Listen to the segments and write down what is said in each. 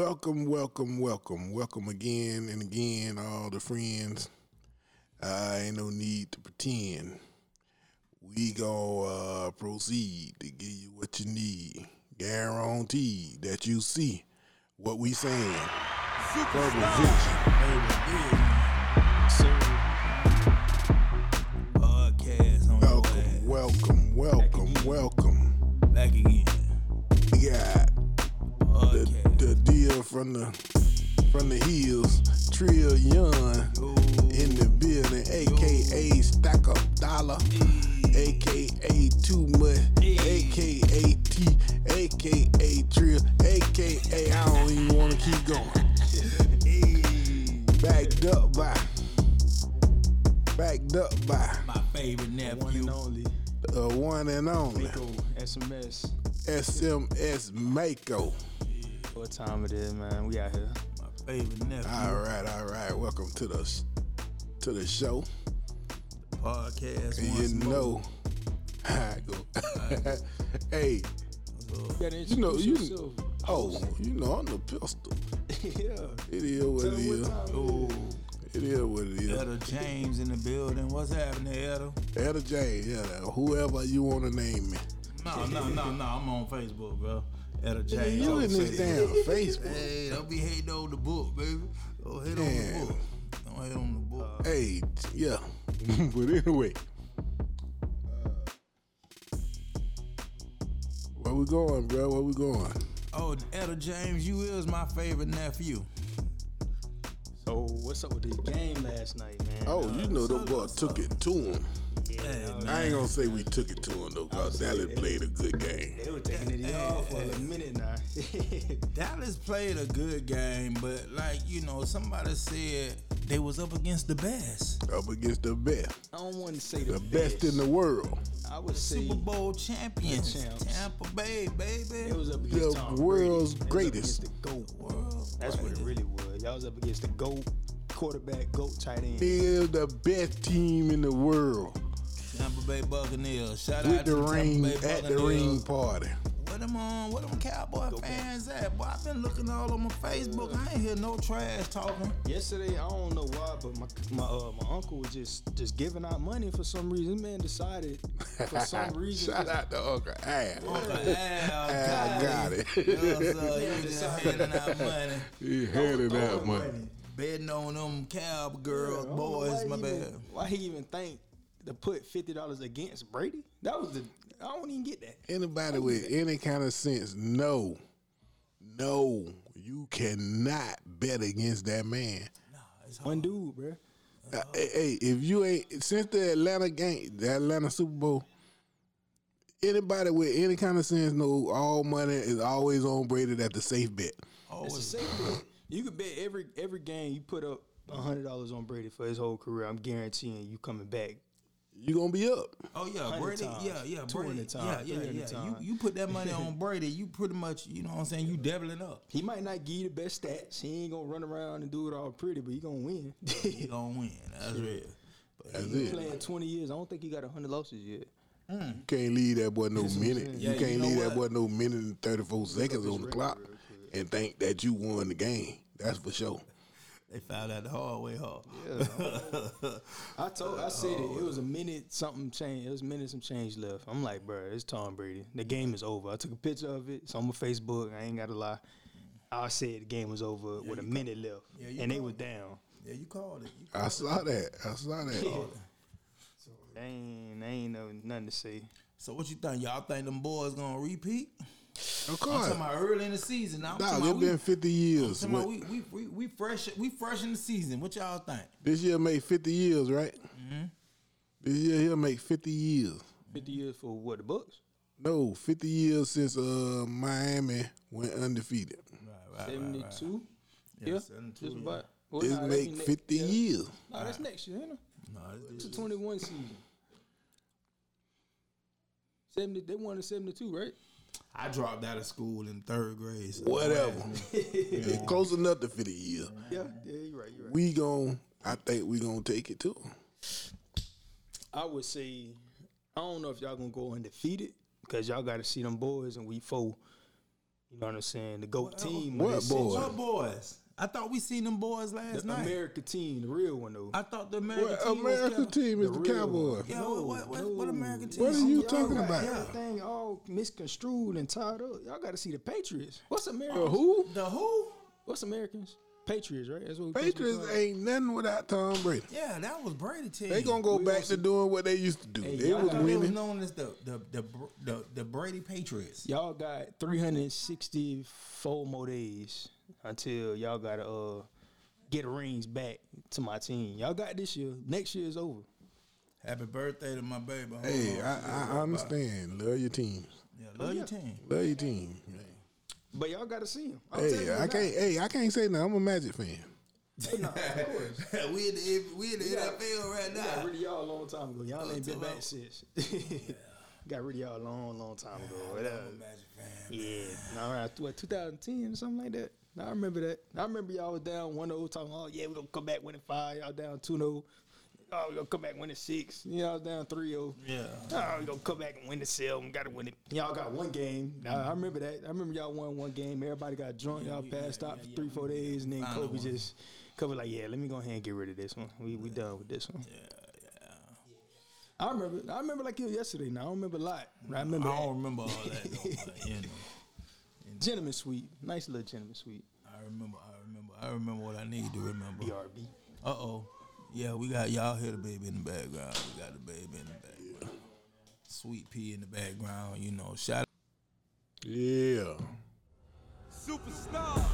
Welcome, welcome, welcome, welcome again and again, all the friends. Uh, ain't no need to pretend. We gonna uh, proceed to give you what you need. Guaranteed that you see what we saying. Representation. Podcast on your ass. Welcome, welcome, welcome, welcome. Back again. We got the, Podcast. the deal from the from the hills, Trill Young in the building, aka Stack Up Dollar, aka Too Much, aka T, aka Trill, aka I don't even want to keep going. Backed up by, backed up by My favorite nephew. One and only. the one and only Mako SMS. SMS Mako. What time it is, man? We out here. My favorite nephew. All right, all right. Welcome to the to the show. Podcast. And once you more. know I go. hey, You you know you. yourself. Oh, you know I'm the pistol. yeah. It is what Tell it them what is. time it Ooh. It is what it is. Etta James in the building. What's happening, Etta? Etta James, yeah, whoever you want to name me. No, no, no, no. I'm on Facebook, bro. Etta James. You in this damn. Facebook. Hey, don't be hating on the book, baby. Don't hate on Damn. the book. Don't hate on the book. Hey, yeah. but anyway. Uh, where we going, bro? Where we going? Oh, Etta James, you is my favorite nephew. So what's up with this game last night, man? Oh, you uh, know the boy took it to him. Yeah, Hey, I ain't gonna say we took it to him though, cause Dallas played a good game. they were taking it off for a minute now. Dallas played a good game, but like you know, somebody said they was up against the best, Up against the best, I don't want to say the, the best in the world, I would say Super Bowl champions, champs. Tampa Bay, baby. it was up the against Tom world's It was up greatest. the GOAT. World That's what it really was. Y'all was up against the GOAT quarterback, GOAT tight end. Still the best team in the world. Tampa Bay Buccaneers. Shout With out the to ring Tampa Bay at the Buccaneers. ring party. Where them on? Where them Cowboy fans at? Boy, I've been looking all on my Facebook. I ain't hear no trash talking. Yesterday, I don't know why, but my my uh, my uncle was just just giving out money for some reason. Man decided for some reason. Shout out to Uncle Al. Uncle Al Al got it. Yes, sir. He was just handing out money. He handed out money. Betting on them cowgirls, I don't know boys, my he bad. even- Why he even think to put fifty dollars against Brady? That was the I don't even get that. Anybody with any kind of sense, no, no, you cannot bet against that man. Nah, it's One dude, bro. Uh, hey, hey, if you ain't since the Atlanta game, the Atlanta Super Bowl, anybody with any kind of sense know all money is always on Brady. That's the safe bet. Oh, It's the it's- same bet. You could bet every every game you put up hundred dollars on Brady for his whole career. I'm guaranteeing you coming back. You gonna be up. Oh yeah, 100 Brady. times, Yeah, yeah, Brady. times, yeah, yeah, yeah. You times. you put that money on Brady, you pretty much, you know what I'm saying, you doubling up. He might not give you the best stats. He ain't gonna run around and do it all pretty, but he gonna win. You gonna win. That's real. But That's He it. playing twenty years. I don't think he got hundred losses yet. Mm. You can't leave that boy no That's minute. saying. You can't you know leave that boy no minute and thirty four seconds on the record clock real and think that you won the game. That's for sure. They found out the hard way, huh? Yeah. I told, I said it. It was a minute something change. It was a minute some change left. I'm like, bro, it's Tom Brady. The game is over. I took a picture of it. It's on my Facebook. I ain't gotta lie. I said the game was over with a minute left, Yeah, and they were down. Yeah, you called it. You I saw that. I saw that. They ain't, they ain't no nothing to say. So what you think? Y'all think them boys gonna repeat? Of I'm course. talking about early in the season. Now, I'm Dog, talking it's about we, been 50 years. talking about we, we, we, we fresh we fresh in the season. What y'all think? This year made 50 years, right? Mm-hmm. This year he'll make 50 years. Fifty years for what the Bucks? No, 50 years since uh, Miami went undefeated. Right, right, Seventy two. Yeah, Yeah, 72, Just yeah. about. Well, This nah, make 50 yeah. years. Nah, that's next year, ain't it? No, It's it's, a twenty one season. Seventy. They won in seventy two, right? I dropped out of school in third grade. So Whatever. It's close enough to 50 year. Yeah, yeah, you're right. You're right. We gon' I think we gonna take it too. I would say I don't know if y'all gonna go undefeated because y'all got to see them boys in week four. You know what I'm saying? The GOAT team. what when they said- boy? What boys? I thought we seen them boys last The night. America team, the real one though. I thought the American What team was American Cal- team is The the real Cowboys. one. Yeah, what, what, what, what American team? What are you talking got about? Everything all misconstrued and tied up. Y'all got to see the Patriots. What's Americans? Uh, who? The who? What's Americans? Patriots, right? That's what we supposed to be Patriots ain't nothing without Tom Brady. Yeah, that was Brady team. They gonna go We back gonna to doing what they used to do. Hey, they was got- They was known as the the the Br- the, the Brady Patriots. Y'all got 364 more days until y'all got to uh, get rings back to my team. Y'all got this year. Next year is over. Happy birthday to my baby. Hold Hey, on. I, I understand. Love your team. Yeah, love your team. Love your team. But y'all got to see him. I'm Hey, you I now. can't. Hey, I can't say nothing. I'm a Magic fan. Nah, of course. we in the we in the got- NFL right We got now. rid of y'all a long time ago. Y'all ain't been back out. since. got rid of y'all a long, long time ago. But, uh, I'm a Magic fan. Yeah, all right. What 2010 or something like that? I remember that. I remember y'all was down 1-0 talking. Oh yeah, we're gonna come back winning five. Y'all down 2-0. Oh, oh we're gonna come back winning six. Y'all was down 3-0. Yeah. Oh, we gonna come back and win the seven. Got to win it. Y'all got one game. Now, I remember that. I remember y'all won one game. Everybody got drunk. Y'all passed out for three, four days, and then Final Kobe just Kobe like, yeah, let me go ahead and get rid of this one. We we done with this one. Yeah. I remember. I remember like it was yesterday. Now I don't remember a lot. I remember I don't remember all that though, but, you know. Gentleman suite. Nice little gentleman suite. I remember I remember I remember what I need to remember. BRB. Uh oh. Yeah, we got y'all hear the baby in the background. We got the baby in the background. Sweet pea in the background, you know. Shout Yeah. Superstar.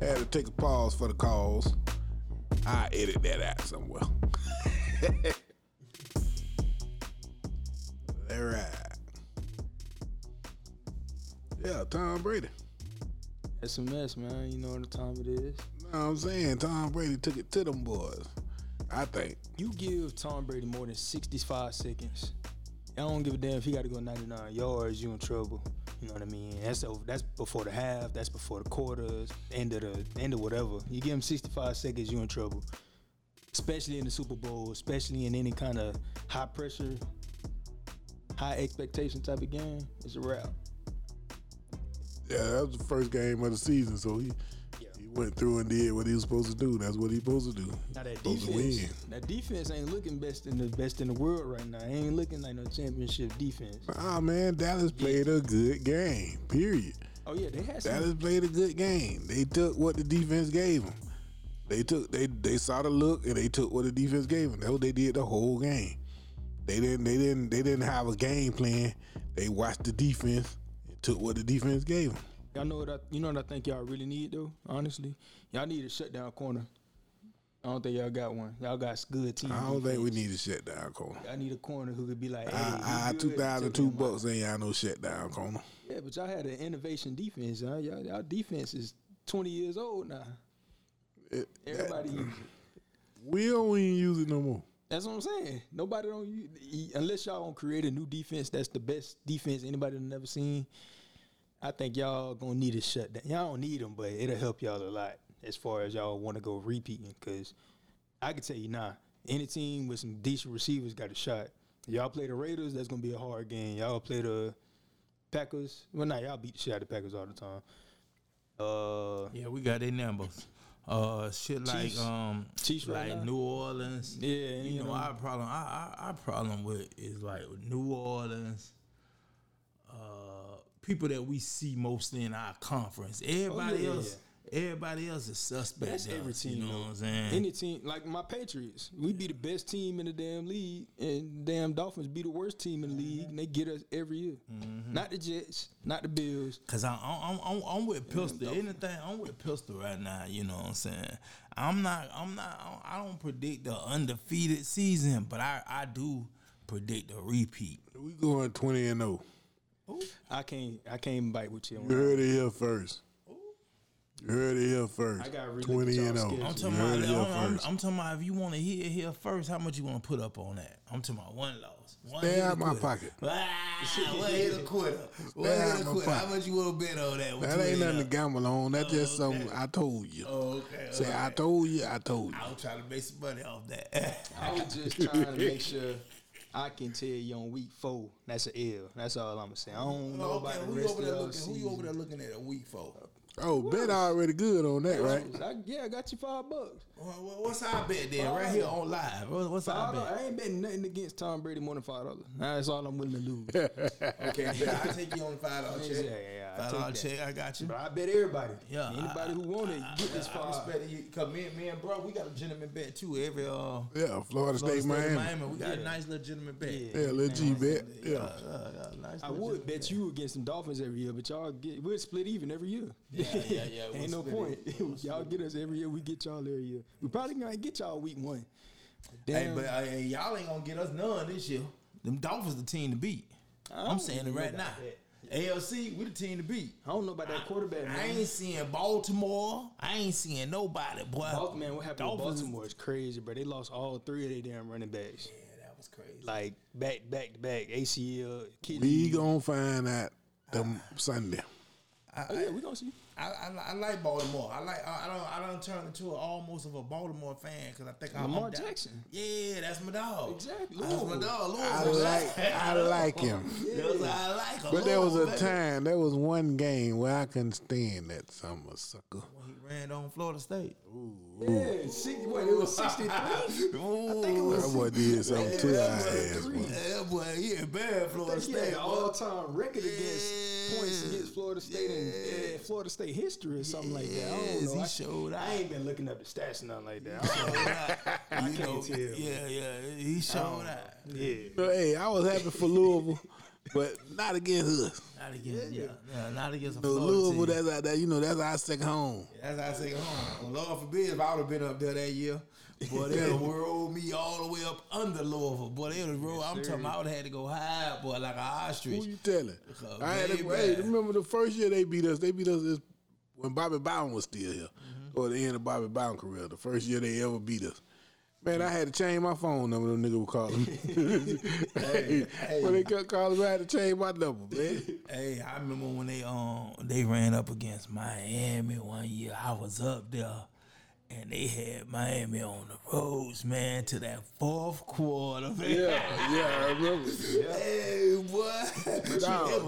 Had to take a pause for the calls. I edit that out somewhere. All right. Yeah, Tom Brady. That's a mess, man. You know what the time it is. know what I'm saying? Tom Brady took it to them boys. I think. You give Tom Brady more than 65 seconds. I don't give a damn if he got to go 99 yards. You in trouble. You know what I mean? That's over, that's before the half. That's before the quarters. End of the end of whatever. You give him 65 seconds. You in trouble. Especially in the Super Bowl. Especially in any kind of high pressure, high expectation type of game. It's a wrap. Yeah, that was the first game of the season, so he Yeah. he went through and did what he was supposed to do. That's what he's supposed to do. Now that defense, win. that defense ain't looking best in the best in the world right now. It ain't looking like no championship defense. Ah man, Dallas played a good game. Period. Oh yeah, they had some. Dallas played a good game. They took what the defense gave them. They took they they saw the look and they took what the defense gave them. That's what they did the whole game. They didn't they didn't they didn't have a game plan. They watched the defense and took what the defense gave them. Y'all know what I, you know what I think y'all really need though. Honestly, y'all need a shutdown corner. I don't think y'all got one. Y'all got good team. I don't think we need a shutdown corner. Y'all need a corner who could be like, hey, I, I two thousand two bucks ain't y'all no shutdown corner. Yeah, but y'all had an innovation defense. Y'all, y'all, y'all defense is twenty years old now. It- Everybody, use it. we don't even use it no more. That's what I'm saying. Nobody don't unless y'all don't create a new defense. That's the best defense anybody never seen. I think y'all gonna need a shutdown. Y'all don't need them, but it'll help y'all a lot as far as y'all want to go repeating. Cause I can tell you now, any team with some decent receivers got a shot. Y'all play the Raiders, that's gonna be a hard game. Y'all play the Packers. Well, not y'all beat the shit out of the Packers all the time. Uh, Yeah, we got their numbers. Uh, shit like Chiefs. um, Chiefs like. New Orleans. Yeah, you, you know, know. our problem. Our, our, our problem with is like New Orleans. Uh, people that we see mostly in our conference. Everybody yeah, else, everybody else is suspect. That's every us, team. You know though. what I'm saying? Any team, like my Patriots, we be the best team in the damn league, and damn Dolphins be the worst team in the league, and they get us every year. Mm-hmm. Not the Jets, not the Bills. Cause I, I'm, I'm, I'm with Pistol. Anything, I'm with Pistol right now. You know what I'm saying? I'm not, I'm not, I don't predict the undefeated season, but I, I do predict a repeat. We going twenty and zero. I can't, I can't bite with you. You On that. heard it here first. You heard it here first. I gotta relook at Twenty y'all and oh. schedule. I'm You talking about. it here I'm, I'm. I'm talking about if you want to hear it here first, how much you want to put up on that? I'm talking about one loss. One Stay out a my pocket. Ah, one hit a quitter. One Stay hit a my quitter. How much you want to bet on that? What That ain't ain't nothing to gamble on. That's just okay. something I told you. Oh, okay. Say I told you. I told you. I was trying to make some money off that. I was just trying to make sure I can tell you on week four. That's an L. That's all I'm gonna say. I don't know Oh, okay, about the who rest over of there the looking? Who you over there looking at a week for? Oh, bet already good on that, right? I, yeah, I got you five bucks. Well, well, What's our bet then? Right here on live. What's our Five dollars. bet? I ain't betting nothing against Tom Brady more than five dollars. That's all I'm willing to lose. Okay, yeah, I take you on five dollar Yeah, check. yeah, yeah, I Five take dollar that. check. I got you. But I bet everybody. Yeah, Anybody I- who want it, get this I five. respect you because me, and- me and bro, we got a gentleman bet too. Every uh, Yeah, Florida Florida State, State, Miami. Miami, we got a nice little gentleman bet. Yeah. Yeah, little G bet. Yeah. Uh, uh, nice I would gentleman bet you against some Dolphins every year, but y'all get we'd split even every year. Yeah, yeah, yeah, Ain't no point. y'all get us every year. We get y'all every year. We probably gonna get y'all week one. Hey, Damn. but uh, y'all ain't gonna get us none this year. Them Dolphins the team to beat. I I'm saying it right now. about that. ALC, we the team to beat. I don't know about that quarterback, man. I ain't seeing Baltimore. I ain't seeing nobody, boy. Baltimore, man, what happened Dolphins- with Baltimore is crazy, bro. They lost all three of their damn running backs. Yeah, that was crazy. Like back back to back, ACL, Achilles. We gonna find out them Sunday. I, Oh yeah, we gonna see. I, I, I like Baltimore. I like I, I don't I don't turn into a, almost of a Baltimore fan because I think I'm Lamar I'm down- Jackson. Yeah, that's my dog. Exactly. That's my Louisville. dog. I like I like him. That's why I like him. But there was a Louisville, baby. time, there was one game where I couldn't stand that summer sucker. When he ran on Florida State. Yeah, six, what, it was 63? I think it was That boy did something to our ass, boy. That boy, he a bad Florida I think he had State. all-time record against points against Florida State and uh, Florida State history or something like that. I don't know. he I, showed I out. ain't been looking up the stats nothing like that. I you can't know, tell. Yeah, yeah, he showed out. yeah. So, hey, I was happy for Louisville, but not against us. Not against, yeah, yeah, not against a So Louisville, team. that's out there, you know, that's our second home. That's how I say home. Well, Lord forbid if I would have been up there that year. Boy, they would have rolled me all the way up under Louisville. Boy, they would have rolled. I'm talking about I would have had to go high, boy, like a Who ostrich. you telling? Uh, I had to, hey, remember the first year they beat us? They beat us this, when Bobby Bowden was still here, Mm-hmm. or the end of Bobby Bowden career. The first year they ever beat us. Man, I had to change my phone number. Them niggas were calling me. hey, when they kept calling me, I had to change my number, man. Hey, I remember when they um they ran up against Miami one year. I was up there. And they had Miami on the roads, man, to that fourth quarter, man. Yeah, yeah, I remember. Hey, boy.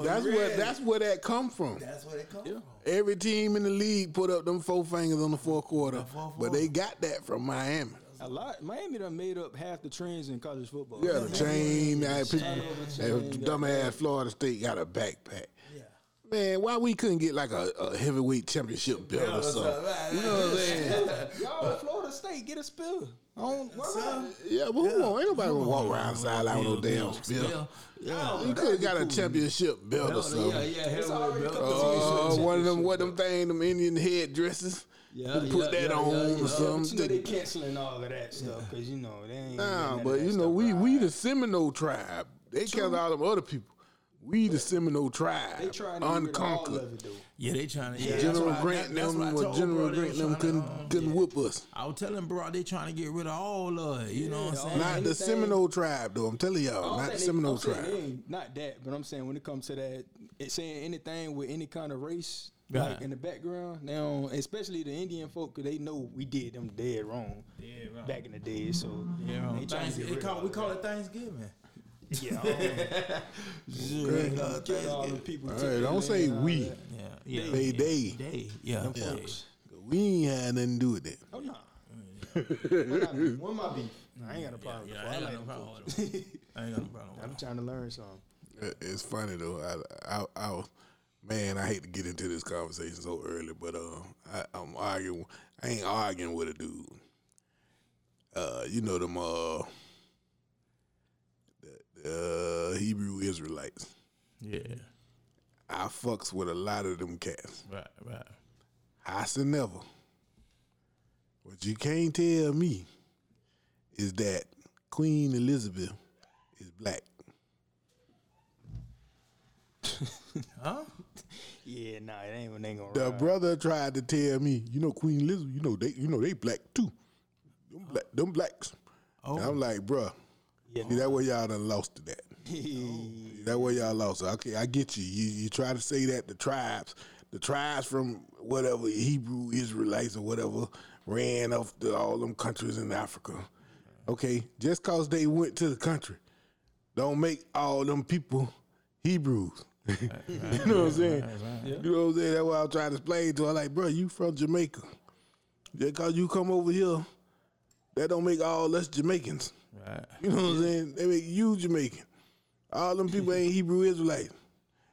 That's where that's where that come from. That's where they come from. Every team in the league put up them four fingers on the fourth quarter, fourth but they got that from Miami. A lot. Miami done made up half the trends in college football. Yeah, the chain, that people, over that chain, dumbass Florida State got a backpack. Yeah. Man, why we couldn't get like a, a heavyweight championship belt or something? You know what I'm saying? Y'all, Florida State, get a spill. I don't, why Yeah, but who won't? Ain't nobody gonna walk around sideline with no damn spill. Yeah. You could have got a championship belt or something. yeah, It's heavyweight already belt. come Uh, one of them, what them thing, them Indian head dresses. Yeah, put yeah, that yeah, on yeah, or yeah. But you know something. they canceling all of that stuff because you know they ain't. Nah, but you know, we we the Seminole tribe. They cancel all them other people. We the Seminole tribe. They trying to get rid of all unconquered. of it though. Yeah, they trying to. Yeah, General that's Grant that- them, what I what told General bro, Grant them couldn't um, couldn't yeah. whoop us. I was telling bro they trying to get rid of all of it. You know what I'm saying? all Not the Seminole tribe, though. I'm telling y'all, don't not the think they- Seminole tribe. Not that, but I'm saying when it comes to that, it's saying anything with any kind of race. Right. Like in the background, now especially the Indian folk, 'cause they know we did them dead wrong Yeah, right. back in the day. So Yeah, they trying to get rid call, of we call that. it Thanksgiving. Yeah, Yeah, we call it get all the Thanksgiving. people. All together right, don't say we. that. Yeah, yeah. They- yeah. they. They, yeah. Them yeah. folks. We ain't had nothing to do with that. Oh no. What I my beef? I ain't got a problem. Yeah, with I it. ain't I got no like problem them with folks. them. I ain't got no problem with I'm trying to learn something. Uh, it's funny though. I, I, I was, man, I hate to get into this conversation so early, but uh, I, I'm arguing. I ain't arguing with a dude. Uh, you know them uh, the, the uh, Hebrew Israelites. Yeah, I fucks with a lot of them cats. right, right. I said never. What you can't tell me is that Queen Elizabeth is black. Huh? Yeah, nah, it ain't, it ain't gonna The ride. brother tried to tell me, you know, Queen Elizabeth, you know they, you know they black too. Them, black, them blacks. Oh. And I'm oh. like, bruh, Yeah, see, that way y'all done lost to that. That way y'all lost. Okay, I get you. You you try to say that the tribes, the tribes from whatever Hebrew Israelites or whatever ran off to all them countries in Africa. Okay, just cause they went to the country, don't make all them people Hebrews. You know what I'm saying? You know what I'm saying? That's what I'm trying to explain to her. Like, bro, you from Jamaica. Just cause you come over here, that don't make all us Jamaicans. Right. You know what I'm saying? They make you Jamaican. All them people ain't Hebrew Israelites.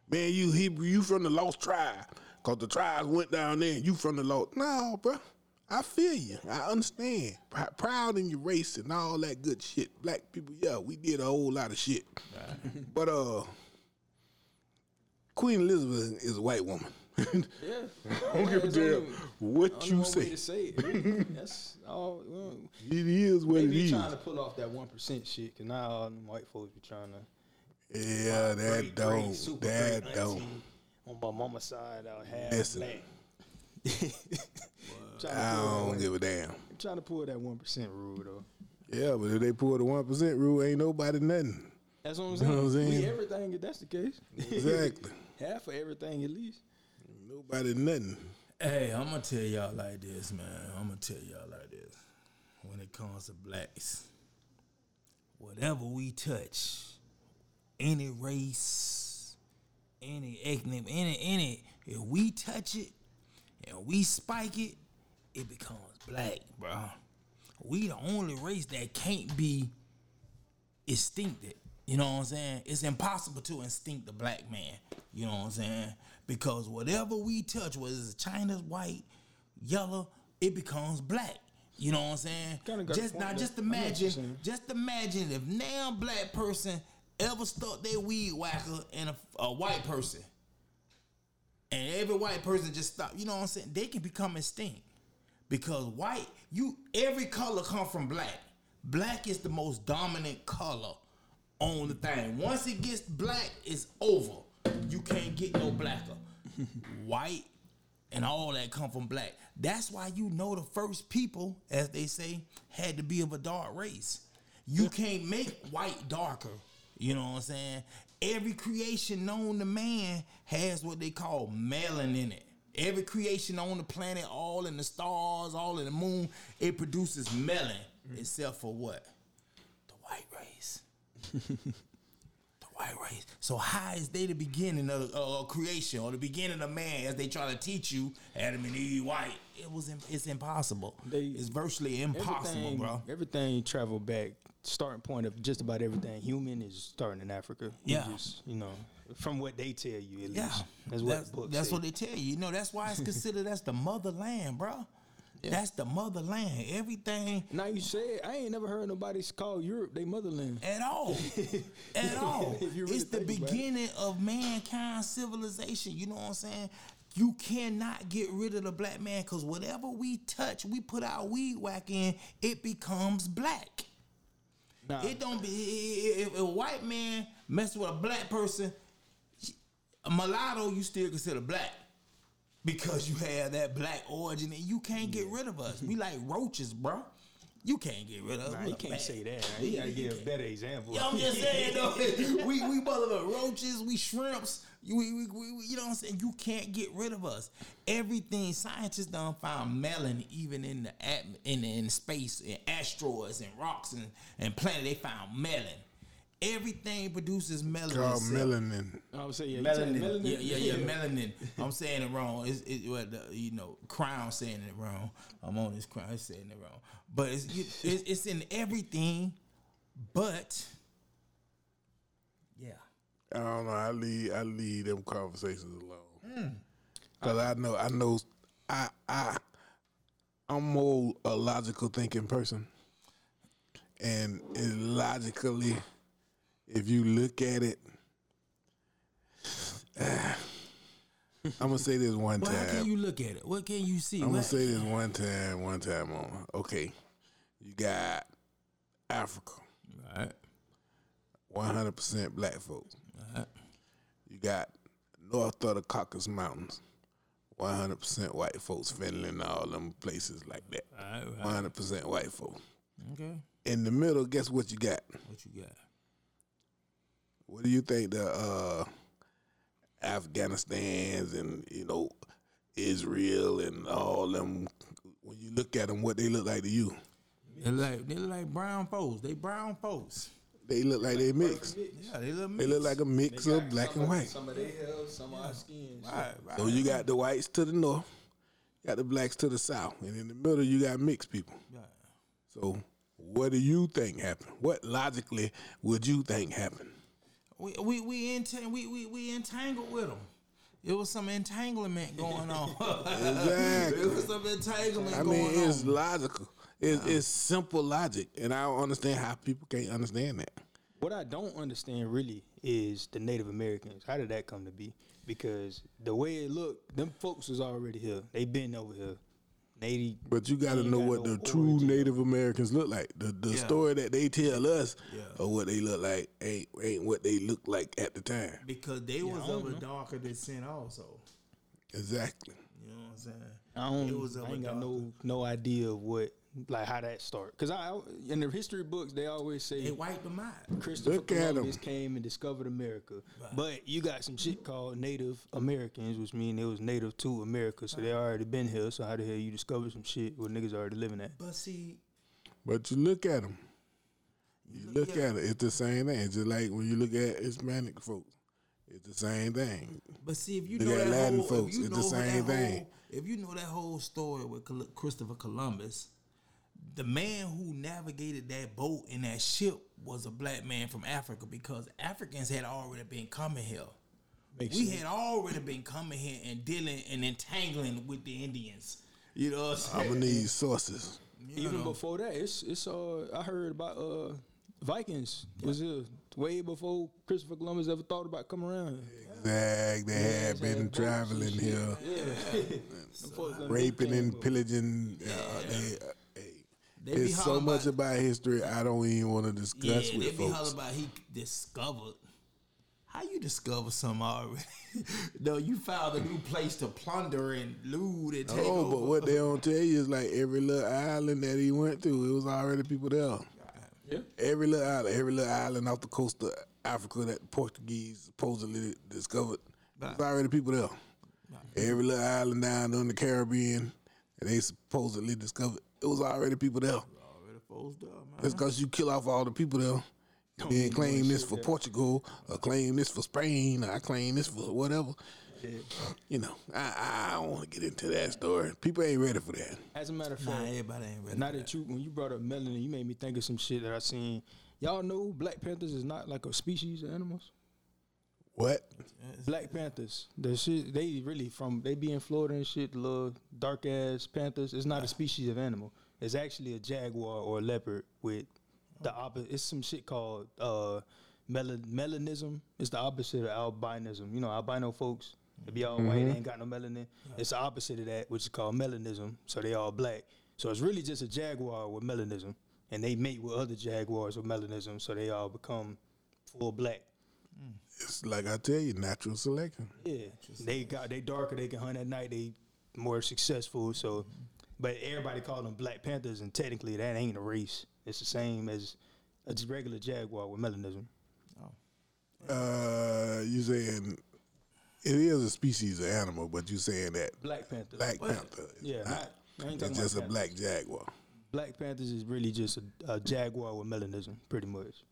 Man, you Hebrew, you from the lost tribe. Cause the tribes went down there and you from the lost. No, bro. I feel you. I understand. Pr- proud in your race and all that good shit. Black people, yeah, we did a whole lot of shit. but uh Queen Elizabeth is a white woman. Yeah. I don't give a damn what you say. To say it. really. That's all. Well, It is what it be trying to pull off that one percent shit, cause now all them white folks be trying to. Yeah, that great, great, don't. super That great don't. On my mama's side, I'll have Listen. black. I don't give a damn. trying to pull that one percent rule though. Yeah, but if they pull the one percent rule, ain't nobody nothing. That's what I'm You saying. know what I'm saying? We everything if that's the case. Exactly. Half of everything at least. nobody nothing. Hey, I'm gonna tell y'all like this, man. I'm gonna tell y'all like this. When it comes to blacks, whatever we touch, any race, any ethnic, any any, if we touch it and we spike it, it becomes black, bro. We the only race that can't be instincted. You know what I'm saying? It's impossible to instinct the black man. You know what I'm saying? Because whatever we touch, whether it's China's white, yellow, it becomes black. You know what I'm saying? Kinda got a Just now, just I know what you're imagine, just imagine if now black person ever stuck their weed whacker in a, a white person, and every white person just stop. You know what I'm saying? They can become extinct because white, you every color come from black. Black is the most dominant color on the thing. Once it gets black, it's over. You can't get no blacker. White and all that come from black. That's why you know the first people, as they say, had to be of a dark race. You can't make white darker. You know what I'm saying? Every creation known to man has what they call melanin in it. Every creation on the planet, all in the stars, all in the moon, it produces melanin, mm. except for what? The white race. The white race. So how is they the beginning of uh, creation or the beginning of man as they try to teach you Adam and Eve white? It was it's impossible. They- it's virtually impossible, everything, bro. Everything travel back. Starting point of just about everything human is starting in Africa. Yeah. just, you know, from what they tell you at least. Yeah, That's what that's, that's what they tell you. You know, that's why it's considered as the motherland, bro. That's the motherland. Everything Now you say I ain't never heard nobody call Europe they motherland. at all, at all. Really it's the about it. beginning of mankind's civilization. You know what I'm saying? You cannot get rid of the black man because whatever we touch, we put our weed whack in, it becomes black. Nah, It don't be if if a white man mess with a black person, a mulatto you still consider black because you have that black origin and you can't get rid of us. We like roaches, bro. You can't get rid of us. nah, you can't bad- say that. man. You gotta give a better example. Yeah, I'm just saying though. we we motherfucking roaches, we shrimps. We, we, we, you know what I'm saying? You can't get rid of us. Everything scientists done found melanin even in the at in in space in asteroids and rocks and and planet. They found melanin. Everything produces melanin. Called melanin. I would say yeah, you Melanin. Yeah, yeah, yeah, melanin. I'm saying it wrong. It's it, well, the, you know, Crown saying it wrong. I'm on this Crown it's saying it wrong. But it's you- it's, it's in everything. But yeah, I don't know. I leave. I leave them conversations alone. Hmm. Cause I know. I know. I. I. I'm more a logical thinking person, and it logically, if you look at it, I'm gonna say this one well, how can you look at it? What can you see? I'm gonna say this one time, one time on. Okay, you got Africa, Right. 100% black folks. Right. You got north of the Caucasus Mountains. One hundred percent white folks, Finland, all them places like that. All right, One hundred percent white folks. Okay. In the middle, guess what you got? What you got? What do you think the uh, Afghanistan's and you know Israel and all them? When you look at them, what they look like to you? They like they look like brown folks. They brown folks. They look like they mixed. Yeah, they look. They look like a mix of black and white. Some of their hair, some of our skin. Right, right. So you got the whites to the north, got the blacks to the south, and in the middle you got mixed people. Right. So what do you think happened? What logically would you think happened? We we we entang- we, we we entangled with them. It was some entanglement going on. Exactly. it was some entanglement I going mean, it's on. logical. It's, it's simple logic, and I don't understand how people can't understand that. What I don't understand really is the Native Americans. How did that come to be? Because the way it looked, them folks was already here. They been over here. Native. But you got to know got what no the true origin. Native Americans look like. The the Yeah. story that they tell us Yeah. or what they look like ain't ain't what they look like at the time. because they was of a darker descent also. Exactly. You know what I'm saying? I don't. It was of I a ain't got darker- no no idea of what like how that start. Cause I I- in the history books they always say They wiped them out. Christopher Look at 'em. Columbus came and discovered America. But you got some shit called Native Americans, which mean it was native to America, so they already been here. So how the hell you discover some shit where niggas already living at? But see, But you look at them. You look at it. It's the same thing. It's just like when you look at Hispanic folks. It's the same thing. but see if you Look know at that Latin whole, folks, you it's know the same that thing. Whole, if you know that whole story with Christopher Columbus, the man who navigated that boat and that ship was a black man from Africa because Africans had already been coming here. Makes we sense. had already been coming here and dealing and entangling with the Indians. You know what I'm I'm gonna need sources. You Even know. before that, it's it's uh I heard about uh Vikings was here way before Christopher Columbus ever thought about coming around. Zag, they had had been boats traveling here, Yeah, Them folks raping and came up. pillaging. Uh, they, uh, hey, They be so much about- about history I don't even want to discuss Yeah, they with be folks. hollering about he discovered. How you discover something already? no, you found a new place to plunder and loot and take Oh, over. but what they don't tell you is like every little island that he went to, it was already people there. Yeah. Every little island, every little island off the coast of Africa that the Portuguese supposedly discovered, there's already people there. Every little island down in the Caribbean they supposedly discovered, it was already people there. Already froze up, man. Just because you kill off all the people there, and then claim this for Portugal, or claim this for Spain, or I claim this for whatever. You know, I, I don't want to get into that story. People ain't ready for that. As a matter of Nah, fact, everybody ain't ready. now for that you when you brought up melanin, you made me think of some shit that I seen. Y'all know Black Panthers is not like a species of animals. What? Black Panthers, the shit they really from they be in Florida and shit. The little dark ass panthers. It's not a species of animal. It's actually a jaguar or a leopard with the opposite. It's some shit called uh, mel- melanism. It's the opposite of albinism. You know, albino folks. They be all white, they ain't got no melanin. It's the opposite of that, which is called melanism. So they all black. So it's really just a jaguar with melanism, and they mate with other jaguars with melanism, so they all become full black. It's like I tell you, natural selection. Yeah, they got they darker. They can hunt at night. They more successful. So, but everybody call them Black Panthers, and technically that ain't a race. It's the same as a regular jaguar with melanism. Uh, you saying it is a species of animal, but you saying that Black Panther. Black Panther is yeah, not. not, I ain't it's just a about black jaguar. Black Panthers is really just a, a jaguar with melanism, pretty much.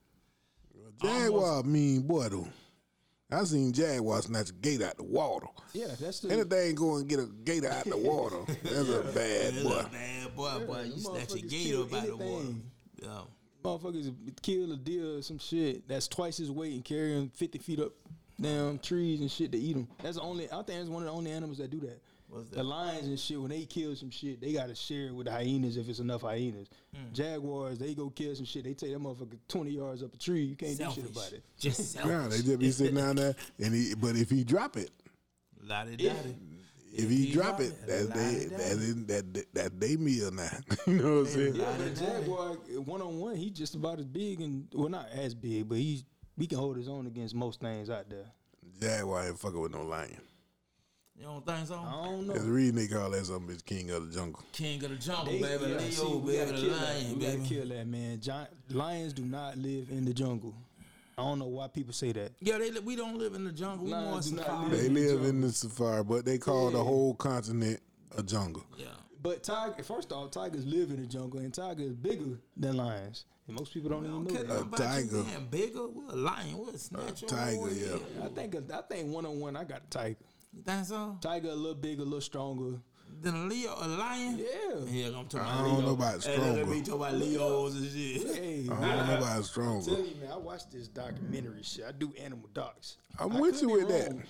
Jaguar mean boy though. I seen jaguars snatch a gator out the water. Yeah, that's the. Anything go and get a gator out the water, that's a bad that. boy. Little bad boy, boy, you snatch a motherfuckers gator up out the water. Yeah. motherfuckers kill a deer or some shit that's twice his weight and carry him 50 feet up damn trees and shit to eat them. That's the only, I think that's one of the only animals that do that. What's The lions and shit, when they kill some shit, they gotta share it with the hyenas if it's enough hyenas. Hmm. Jaguars, they go kill some shit, they take that motherfucker 20 yards up a tree. You can't Selfish. do shit about it. Just selfish. Yeah, they just be sitting down there, and he, but if he drop it, Lottie dottie. if he drop it, that's they, lottie that, dottie. that that they meal now. you know what I'm saying? Yeah, but a jaguar, one on one, he just about as big and, well, not as big, but he, he can hold his own against most things out there. Jaguar ain't fucking with no lion. You don't think so? I don't know. There's a reason they call that something bitch king of the jungle. King of the jungle, They- baby. yeah, Leo, see, we baby, gotta the kill that. lion, We gotta kill that man. Giant, lions do not live in the jungle. I don't know why people say that. Yeah, they, we don't live in the jungle. We Lions more do not safari. They in the live in the safari, but they call the whole continent a jungle. Yeah. But tiger, first off, tigers live in the jungle, and tigers bigger than lions. And most people don't We even don't know that. nothing about tiger. you bigger. We're a lion. We're a snatch your tiger, whole yeah. I think I think one on one, I got a tiger. You think so? Tiger a little bigger, a little stronger. Than a Leo, a lion? Yeah. Yeah, I'm talking I about don't Leo. know about Hey, let stronger. me talk about Leos and shit. Hey, I don't know about stronger. Tell stronger. you, man, I watched this documentary shit. I do animal docs. I'm I with you could with that. wrong.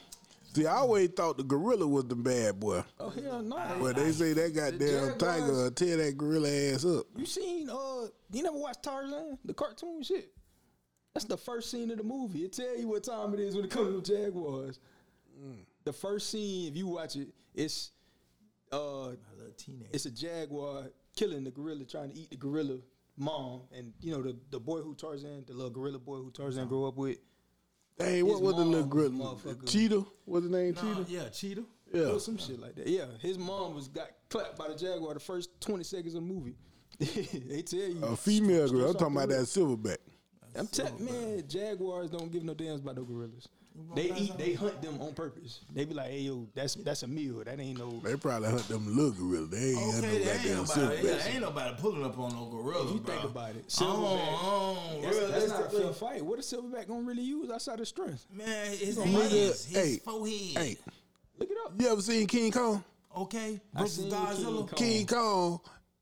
See, I always thought the gorilla was the bad boy. Oh hell no! But they say that goddamn Jaguars- tiger will tear that gorilla ass up. You seen uh you never watched Tarzan, the cartoon shit? That's the first scene of the movie. It tell you what time it is when it comes to Jaguars. The first scene, if you watch it, it's uh A little teenager. it's a jaguar killing the gorilla, trying to eat the gorilla mom, and you know the the boy who Tarzan, the little gorilla boy who Tarzan grew up with. Hey, what was the little mom, gorilla? Cheetah? What's the name? Nah, Cheetah? yeah, cheetah. Yeah. Or some shit like that. Yeah, his mom was got clapped by the jaguar the first twenty seconds of the movie. they tell you A female gorilla. I'm talking about that silverback. I'm telling man, jaguars don't give no damns about no gorillas. They eat, they hunt them on purpose. They be like, hey yo, that's that's a meal. That ain't no. They probably hunt them little gorillas. They ain't hunt Okay, no there ain't goddamn nobody, yeah, silverback. ain't nobody pulling up on no gorilla. If you bro. think about it, Oh, silverback. oh, That's, that's not a realistically, fair fight. What is silverback gonna really use outside of strength? man, his Nigga, hands, his hey, forehead. Hey, Look it up. you ever seen King Kong? Okay, I versus seen Godzilla. King Kong. King Kong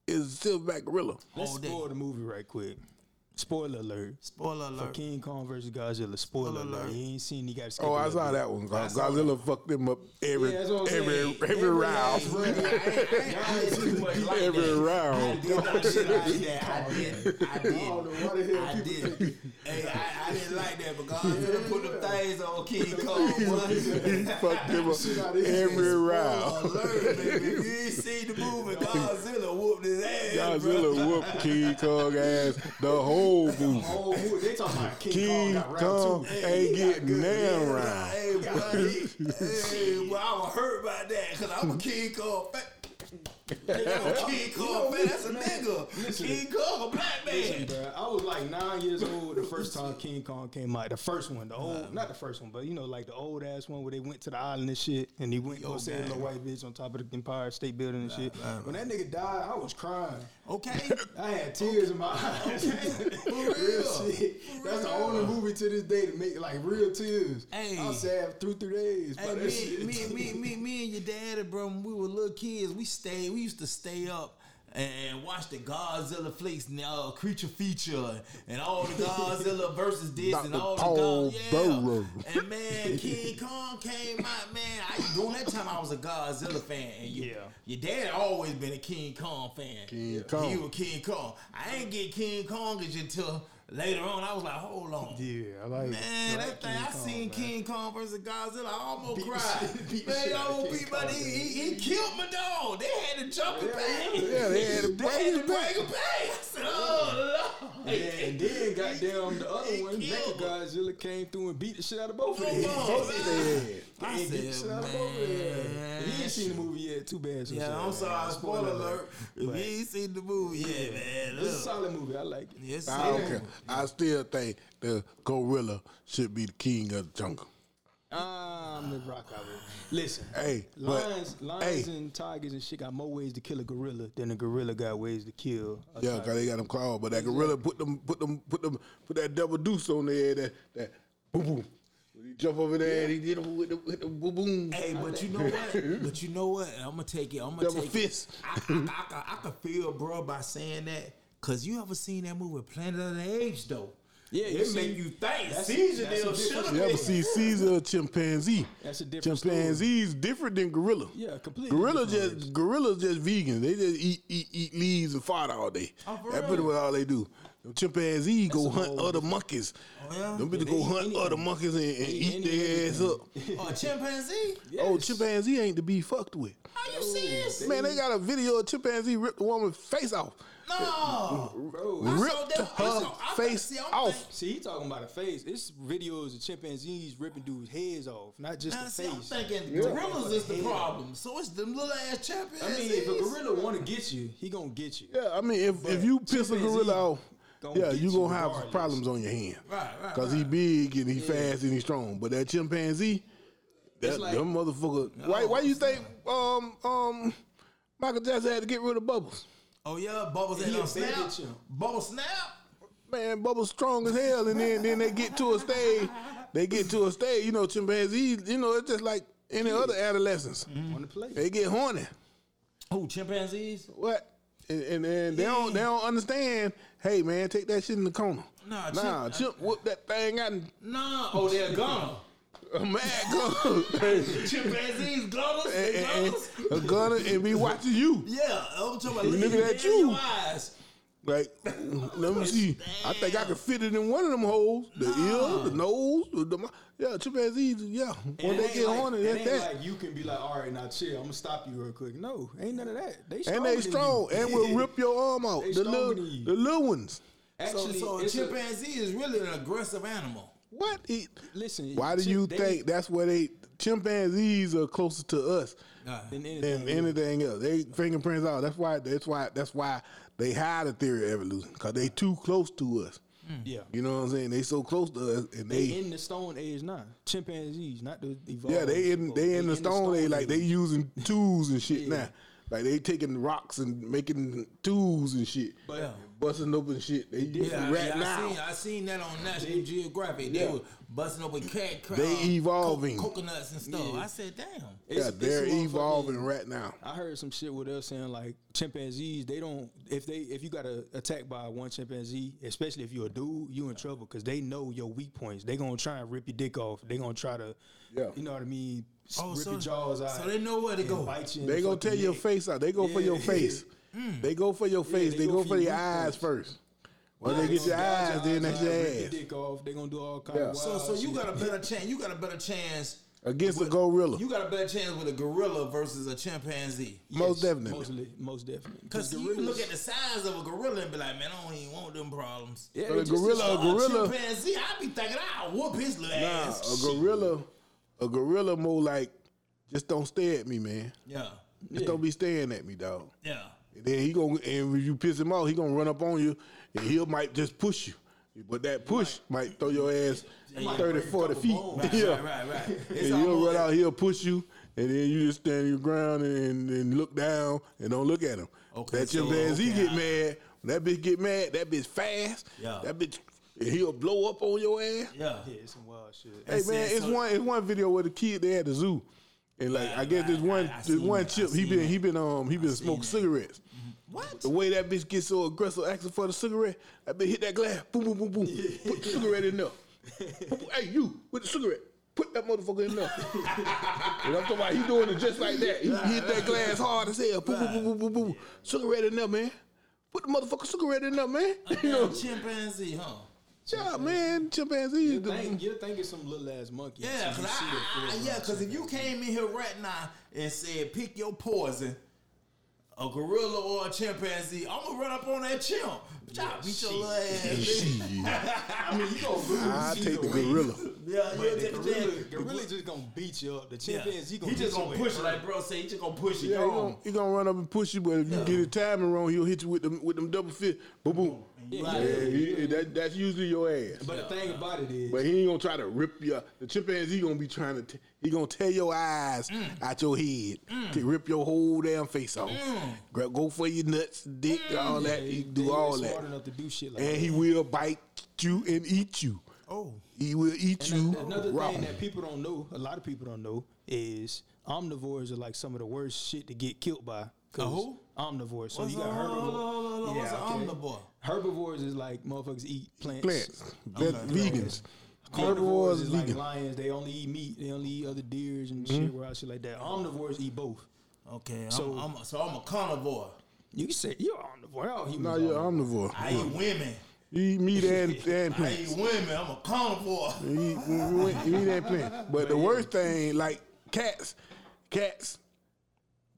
is a silverback gorilla. Let's all day. spoil the movie right quick. Spoiler alert. Spoiler For alert. King Kong versus Godzilla. Spoiler, Spoiler alert. alert. You ain't seen. He got escape. Oh, I saw little that one. I saw Godzilla fucked them up every bit. Yeah, that's what I'm every saying. every round. last round. I ain't too much like Every that. round. I did not shit like that. I did. I did. I don't know why the hell I did. Hey, I, I didn't like that because Godzilla put them things on King Kong. he fucked them up Shit out every round. Alert, baby. You ain't seen the movie, Godzilla whooped his ass. Godzilla whooped King Kong ass the whole movie. Oh, they talking about King, King Kong got Kong round two. ain't getting damn round. Hey, boy, hey, boy, I was hurt by that because I'm a King Kong fan. King Kong man, That's a nigga. King Kong, a black Listen, man. bro, I was like nine years old the first time King Kong came out. The first one, the old, not the first one, but you know, like the old ass one where they went to the island and shit, and he went go save a little white bitch on top of the Empire State Building and shit. When that nigga died, I was crying. Okay. I had tears in my eyes. For real real. shit. That's the only movie to this day to make like real tears. Hey. I was sad through three days. Hey, me, me, me, me, me, and your daddy, bro. When we were little kids, we stayed. We used to stay up and watch the Godzilla flicks, and, uh, creature feature, and all the Godzilla versus this, and all Paul the God, Burrow. yeah. And man, King Kong came out, man. I during that time I was a Godzilla fan, and you, Yeah. your dad always been a King Kong fan. King Kong. He was King Kong. I ain't get King Kong until later on. I was like, hold on. Yeah, I like Man, that thing, King I Kong, seen man. King Kong versus Godzilla. I almost Beat cried. beat man, I almost beat my he, he, killed my dog. They had to jump and bang. Yeah, they had to They had to it bring back. it back. I said, oh, Lord. Yeah, and then goddamn the other He one, Mecha Godzilla came through and beat the shit out of both of them. Both of them. I He beat the said, shit out of both of them. man. If you ain't seen the movie yet, too bad. so Yeah, sad, I'm man. sorry. Spoiler alert. If you ain't seen the movie, yeah, man. It's a solid movie. I like it. Yes, I don't care. I still think the gorilla should be the king of the jungle. I'm the rock out with. Listen, Hey, but- lions, lions hey. and tigers and shit got more ways to kill a gorilla than a gorilla got ways to kill. A Yeah, tiger. cause they got them claws, but that gorilla put them, put them, put them, put that double deuce on there. That that boom boom. When he jump over there and he did him with the, with the boom boom. Hey, but you know what? But you know what? I'm gonna take it. I'm gonna Double take fist. it. I, I, I, I, I could feel, bro, by saying that. Cause you ever seen that movie Planet of the Apes though? Yeah, it see- make you think. that's- Caesar that's a deal should difference. have You ever see Caesar a chimpanzee? That's a different story. Chimpanzees different than gorilla. Yeah, completely. Gorilla just gorillas just vegan. They just eat eat eat leaves and fart all day. Oh, for That's real? pretty much all they do. Them chimpanzees go hunt whole other monkeys. Oh, yeah? Them bitches they go hunt anything. other monkeys and, and eat eat their ass up. Oh, a chimpanzee? Oh, chimpanzee ain't to be fucked with. Are you serious? Man, they got a video of chimpanzee rip the woman's face off. No. Bro, I saw Ripped that- her saw- face see, off. think- See, he talking about a face. It's videos of chimpanzees ripping dudes' heads off, not just Now, the see, I'm face. thinking gorillas is the problem. So it's them little ass chimpanzees. I mean, if a gorilla want to get you, he gonna get you. Yeah, I mean, if, if you piss a gorilla off, gonna yeah, get you you gonna have regardless. problems on your hand. Right, right, Cause he big and he fast and he strong. But that chimpanzee, that like- them motherfucker. Why why you think um um Michael Jackson had to get rid of Bubbles? Oh yeah, Bubbles ain't He on offended snap. you. Bubbles snap. Man, Bubbles strong as hell, and then then they get to a stage, they get to a stage. You know, chimpanzees. You know, it's just like any other adolescents. On the play. They get horny. Oh, chimpanzees. What? And, and, and they don't they don't understand. Hey man, take that shit in the corner. Nah, nah, chimp- chimp, whoop that thing out and No. Oh, they're gone. a mad gun. Chimpanzees, gunners, and, and, gunners. a gunner and be watching you. Yeah, I'm talking about looking at you. Eyes. Like, let me see. I think I can fit it in one of them holes. The ear, the nose, the, the yeah, chimpanzees. Yeah, when they get like, horny, it that's ain't that. like you can be like, all right, now chill. I'm gonna stop you real quick. No, ain't none of that. They and stronger they than strong you. and will rip your arm out. They The stronger little, than you. the little ones. So, Actually, so a it's a- chimpanzee is really an aggressive animal. What? It, listen. why do chim- you they- think that's where they chimpanzees are closer to us Nah. than anything? than anything else? They fingerprints out. That's why. That's why. That's why they hide the theory of evolution because they too close to us. Mm. yeah, You know what I'm saying? They so close to us, and they they in the stone age now. Chimpanzees, not the evolved. Yeah, they in folk. they in the stone age, like they using tools and shit Yeah. now. Like they taking rocks and making tools and shit. But- Yeah. Busting open shit. They using Yeah, right yeah, now. I seen I seen that on National Geographic. They Yeah. were busting open cat crab, They evolving. coconuts and stuff. Yeah. I said, damn. yeah, It's- it's they're a evolving right now. I heard some shit with they're saying like chimpanzees, they don't if they if you got a attacked by one chimpanzee, especially if you're a dude, you in trouble because they know your weak points. They gonna try and rip your dick off. They gonna try to, Yeah. you know what I mean, Oh, rip so, your jaws out. so they know where to go. bite you They the gonna tear your face out. They go for your Yeah. face. They go for your face. they they, go go for for your your eyes points. first. Well, They they get gonna your gouge eyes, then that's out, your ass. dick off. They gonna do all kinds. Yeah. of So so you shit. got a better chance. You got a better chance. Against a gorilla. You got a better chance with a gorilla versus a chimpanzee. Most definitely. Mostly, most definitely. Because you can look at the size of a gorilla and be like, man, I don't even want them problems. yeah, But a gorilla- oh, A gorilla- chimpanzee, I be thinking, I'll whoop his little Nah, ass. a gorilla, a gorilla more like just don't stare at me, man. Yeah, Just don't be staring at me, dog. yeah. And then he gonna and if you piss him off, he gonna run up on you and he might just push you. But that push might throw your ass might 30, break 40 feet. Right, yeah. right, right, right. And he'll run out, he'll push you, and then you just stand your ground and, and look down and don't look at him. Okay, That's so, chimpanzee okay, get mad. When that bitch get mad, that bitch fast. Yeah. That bitch and he'll blow up on your ass. Yeah. Yeah, it's some wild shit. Hey That's man, it, it's so- one it's one video where the kid they had at the zoo. And like Right, I guess this one right. I this one that, I chip he been that. he been um he been smoking cigarettes. What? The way that bitch gets so aggressive asking for the cigarette, that bitch hit that glass, boom, boom, boom, boom. Put the cigarette in there. Hey, you with the cigarette, put that motherfucker in there. and I'm talking about he doing it just like that. He hit that glass hard as hell. Boom, boom, boom, boom, boom, boom. Cigarette in there, man. Put the motherfucker cigarette in there, man. you know, chimpanzee, huh? Yeah, man. Chimpanzees. You the- think, you think it's some little ass monkey. Yeah, cause you see it I, I, yeah, cause if you came in here right now and said pick your poison, a gorilla or a chimpanzee, I'm gonna run up on that chimp. Bitch, I'll beat your little ass. bitch. I mean, you gonna lose. I take the way. gorilla. Yeah, But yeah, the the gorilla, chimp- gorilla just gonna beat you up. The chimpanzee He gonna just gonna you push it like bro say. He just gonna push it. Yeah, he gonna, he gonna run up and push you, but if you get the timing wrong, he'll hit you with them with them double fist. Boom, boom. You Yeah, Yeah, he, that, that's usually your ass. But the thing about it is, But he ain't gonna try to rip your. The chimpanzee gonna be trying to. T- he gonna tear your eyes Mm. out your head to rip your whole damn face off. Mm. Go for your nuts, dick, all that. they- He they do all smart that, to do shit like and that. he will bite you and eat you. Oh, He will eat you And another raw. thing that people don't know, a lot of people don't know, is omnivores are like some of the worst shit to get killed by. 'Cause A who? Omnivores. So what's you got hold on, hold on, hold on, hold herbivores. What's Yeah, an okay. omnivore? Herbivores is like motherfuckers eat plants. Plants, Ve- Okay. vegans. Carnivores Carnivores is is like vegan. lions. They only eat meat. They only eat other deers and Mm-hmm. shit, wild shit like that. Omnivores eat both. Okay, So- I'm, I'm so I'm a carnivore. You can say you're omnivore. All humans No, are you're omnivores. omnivore. I eat women. He eat meat and, and I plants. eat women. I'm a carnivore. He eat, he eat that plant. But the worst thing, like cats, cats,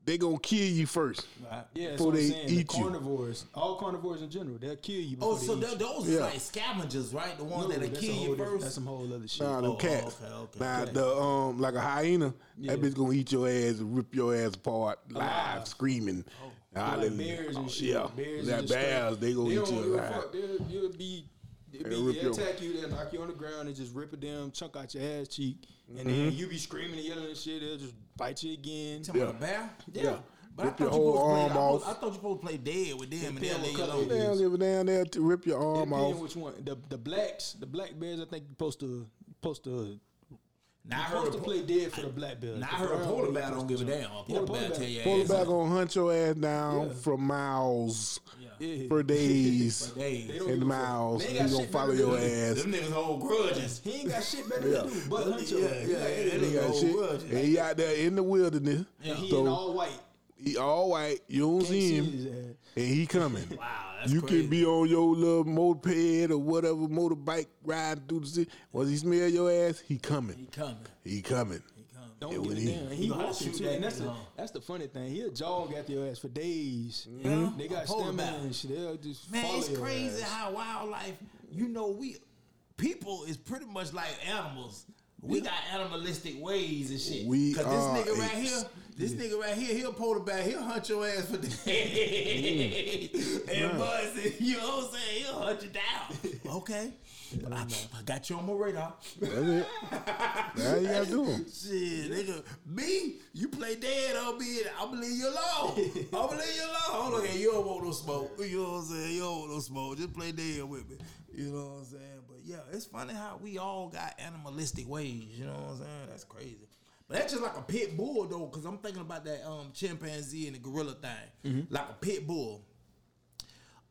they gonna kill you first. Yeah, that's Before what I'm they saying. eat the you. carnivores, all carnivores in general, they'll kill you. Before Oh, so they eat th- you. those Yeah. is like scavengers, right? The ones No, that'll kill you first. That's some whole other shit. Nah, them Oh, cats. okay, okay. Now Okay. the um like a hyena, Yeah. that bitch gonna eat your ass and rip your ass apart live, Alive. screaming. Nah, like bears and oh, shit. Yeah, bears that is just bears, they gonna eat you alive. They'll, you'll be, they'll They'll be they'll attack you, they'll knock you on the ground and just rip a damn chunk out your ass cheek, and Mm-hmm. then you be screaming and yelling and shit. They'll just bite you again. Talking about Yeah. a bear? Yeah. But Rip I your thought you whole supposed to play, arm I off. I thought you supposed to play dead with them and they'll Depend leave you what color alone. They don't give a damn. They'll rip your arm Depending off. which one. The the blacks, the black bears, I think you're supposed to supposed to Now I heard a to play dead for the black bear. now I heard a polar bear bear don't give a damn. A Yeah, polar polar bear bear. tell your Polar bear gonna hunt your ass down Yeah. from miles Yeah. For days For days. And give a fuck. miles. He gonna follow your ass. Them niggas hold grudges. He ain't got shit better Yeah. to do but hunt your Yeah, ass. yeah, He like, yeah, He got shit. grudges. And he out there in the wilderness. And he So- in all white. He all white. You don't Can't see see him, his and he coming. Wow, that's you crazy. can be on your little moped or whatever motorbike riding through the city. Once he smell your ass, he He coming. coming. He coming. He coming. Don't Yeah, give when a he- He You walking too, that and that's the that's the funny thing. He'll jog after your ass for days. Yeah. They mm-hmm. got stamina and shit. They'll just Man, it's crazy ass. how wildlife, you know, we people is pretty much like animals. We got animalistic ways and shit. We Cause this nigga right here, this nigga right here, he'll pull the bear, he'll hunt your ass for days. Mm. and Buzz, you know what I'm saying? He'll hunt you down. Okay. But I, I got you on my radar. That's it. Now you gotta do. Shit, nigga. Me, you play dead on me, I'll leave you alone. I'll leave you alone. Hold on, you don't want no smoke. You know what I'm saying? You don't want no smoke. Just play dead with me. You know what I'm saying? But yeah, it's funny how we all got animalistic ways. You know what I'm saying? That's crazy. But that's just like a pit bull though, because I'm thinking about that um chimpanzee and the gorilla thing. Like a pit bull.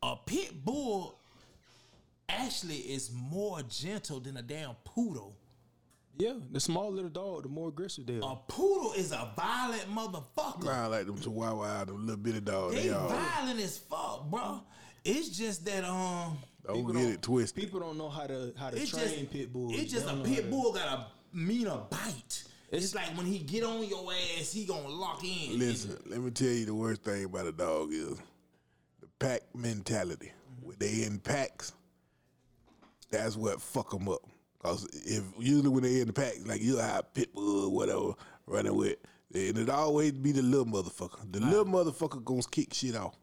A pit bull actually is more gentle than a damn poodle. Yeah, the small little dog, the more aggressive they are. A poodle is a violent motherfucker. I like them chihuahua, them little bitty dogs. They They all violent as fuck, bro. It's just that um, don't People get don't- it twisted. People don't know how to how to it's train just pit bulls. It's just They a don't know how pit to- bull got a mean a bite. It's like when he get on your ass, he gonna lock in. Listen, let me tell you the worst thing about a dog is the pack mentality. When they in packs, that's what fuck them up. Cause if usually when they in the pack, like you have pit bull or whatever running with, and it always be the little motherfucker. The little motherfucker gonna kick shit off.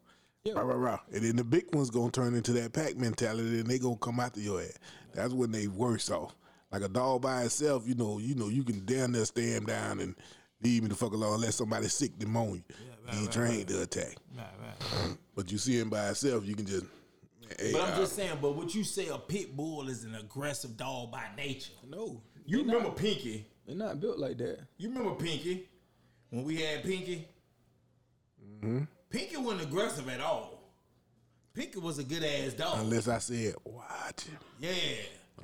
Yeah. Rah, rah, rah. And then the big one's gonna turn into that pack mentality and they gonna come after your ass. That's when they worse off. Like a dog by itself, you know, you know, you can damn near him down and leave me the fuck alone unless somebody sick to moan you. right, he ain't right, trained to attack. Right, right. But you see him by itself, you can just hey, But I'm just saying. But what you say, a pit bull is an aggressive dog by nature. No, You they're remember not, Pinky? they're not built like that. You remember Pinky when we had Pinky? Mm-hmm. Pinky wasn't aggressive at all. Pinky was a good ass dog. unless I said watch him. yeah.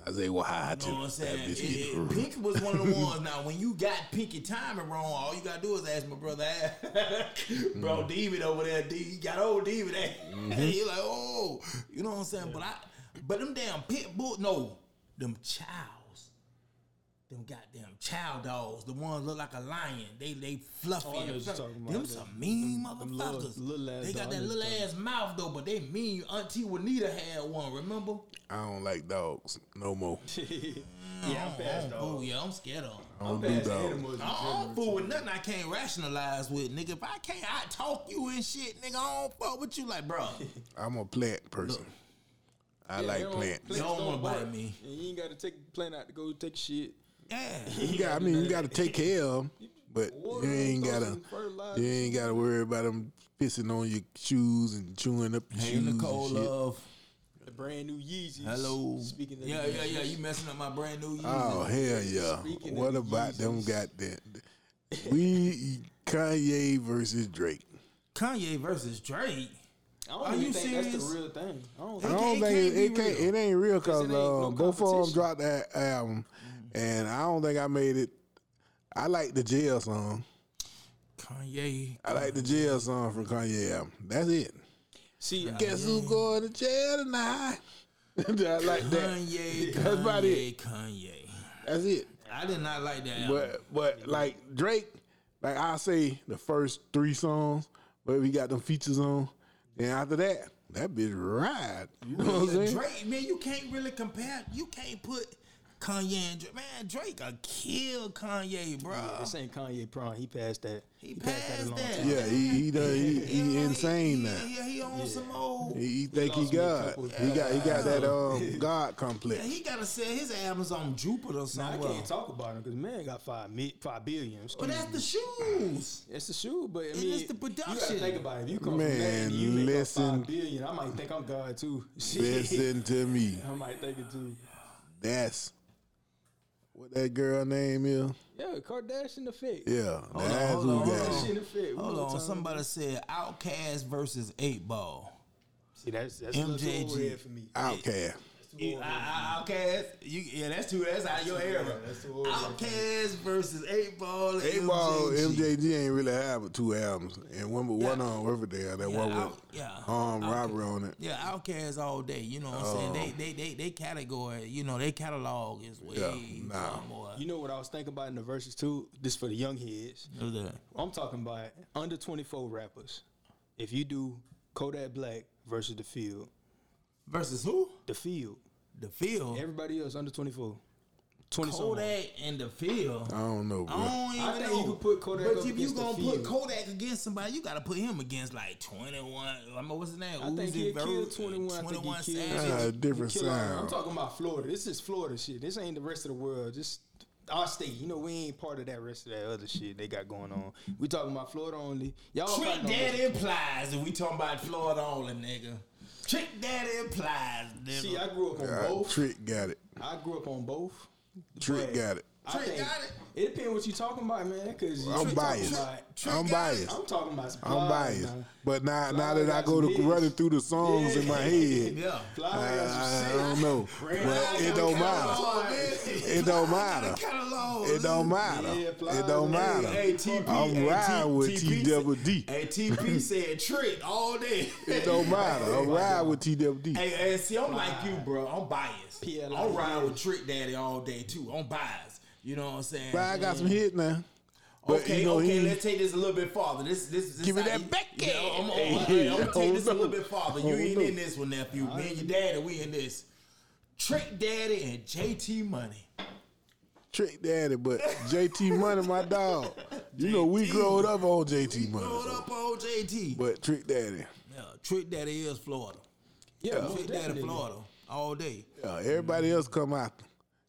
I say watch You know what I'm saying? It- it- Pinky was one of the ones. Now, when you got Pinky timing wrong, all you gotta do is ask my brother, bro, Mm-hmm. David over there. D, you got old David. Mm-hmm. He like, oh, you know what I'm saying? But I, but them damn pit bull, no, them chows, them goddamn chow dogs, the ones look like a lion. They they fluffy. Oh, and fluffy. about. Them Them- some mean them little- motherfuckers. little ass they got that little tough. ass mouth though, but they mean. Auntie Juanita had one. Remember? I don't like dogs no more. yeah, I'm past Oh, dog. yeah, I'm scared of. 'em. I don't I'm do past dogs. animals. I general, don't fool with nothing I can't rationalize with, nigga. If I can't I talk you and shit, nigga, I don't fuck with you like, bro. I'm a plant person. I Yeah, like they don't- plants. You don't wanna bite me. And you ain't got to take the plant out to go take shit. Yeah. You got, I mean, you got to take care of them, but you ain't gotta. You ain't gotta worry about them pissing on your shoes and chewing up your Hey, shoes. Nicole and shit. Love. The brand new Yeezys. Hello. Speaking of yeah, the yeah, yeah. You messing up my brand new Yeezy. Oh hell yeah! Speaking what of about them? Yeezys. Goddamn, we Kanye versus Drake. Kanye versus Drake. I don't Are even you think that's serious? the real thing. I don't I think It don't think it it, it be can't. real. It ain't real because it no um, both of them dropped that album, and I don't think I made it. I like the jail song. Kanye. I like the jail song from Kanye album. That's it. See, Guess who's going to jail tonight? I like that. Kanye, That's about Kanye, it. Kanye. That's it. I did not like that. album. But but like Drake, like I say the first three songs, but we got them features on, and after that, that bitch ride. You know what I'm saying? Drake, man, you can't really compare. You can't put Kanye and Drake. Man, Drake a kill Kanye, bro. This ain't Kanye prime. He passed that. He a passed long that. time. Yeah, he he done, he, he You know, insane he, now. Yeah, he on some old. He, he think he lost me a God. He got he got that um God complex. Yeah, he gotta sell his albums on Jupiter or Nah, I can't talk about him because man got five mi- five billion. But that's the shoes. It's the shoe, but I And mean, it's the production. You gotta production. think about it. If you come Man, from that and you listen. up five billion, I might think I'm God too. Listen to me. I might think it too. That's what that girl name is. Yeah, Kardashian effect. Yeah, on, that's hold who on, hold got on. Kardashian effect. One Hold more on, time. somebody said Outkast versus Eight Ball. See, that's that's a little too MJG. overhead for me. Outkast. Yeah, Outkast, you, yeah, that's too. That's out your era. That's too old. Outkast versus Eight Ball. Eight Ball MJG. MJG ain't really have two albums, and one with one Yeah. on Riverdale, that Yeah, one with Out- yeah. um Outkast. Robert on it. Yeah, Outkast all day. You know what I'm saying? They, they, they, they category. You know, they catalog is way Yeah, nah. far more. You know what I was thinking about in the verses too? This for the young heads. I'm talking about under 24 rappers. If you do Kodak Black versus The Field, Versus who? The Field, The Field. everybody else under 24. 20 something. Kodak and the Field. I don't know, I don't even I think know. you could put Kodak but up if you against gonna put Field. Kodak against somebody, you gotta put him against like 21. I mean, what's his name? I think he killed 21. I think 21 he killed. Savage. Ah, he different killed all- sound. I'm talking about Florida. This is Florida shit. This ain't the rest of the world. Just our state. You know, we ain't part of that rest of that other shit they got going on. We talking about Florida only. Y'all Trick probably implies, and we talking about Florida only, nigga. Trick Daddy implies, nigga. See, I grew up on Uh, both. Trick got it. I grew up on both. Trick got it. I Trick got it? It depends what you talking about, man. Cause you I'm biased. about- Trick I'm biased. I'm talking about. I'm biased. now. But now, now that I go to hits. running through the songs in my head, Yeah. Fly I, I don't know. But it don't matter. It don't matter. It don't matter. Yeah, Fly It don't matter. Hey, TP. I'm hey, riding with TP T double D. Hey, TP said trick all day. It don't matter. I'm riding with T double D. Hey, hey, see, I'm like you, bro. I'm biased. PLI, I'm riding with Trick Daddy all day too. I'm biased. You know what I'm saying? But I got some hit now. But okay, you know, okay. he, Let's take this a little bit farther. This, this, this Give me that you- back Yeah, I'm, I'm, end. I'm, Hey, I'm gonna take this a little bit farther. You ain't no. in this one, nephew. Me and your daddy, we in this. Trick Daddy and JT Money. Trick Daddy, but JT Money, my dog. You know, we JT. growed up on JT Money. Growing so- up on JT. But Trick Daddy, yeah, Trick Daddy is Florida. Yeah, most Trick Daddy definitely. Florida all day. yeah, everybody mm-hmm. else come after.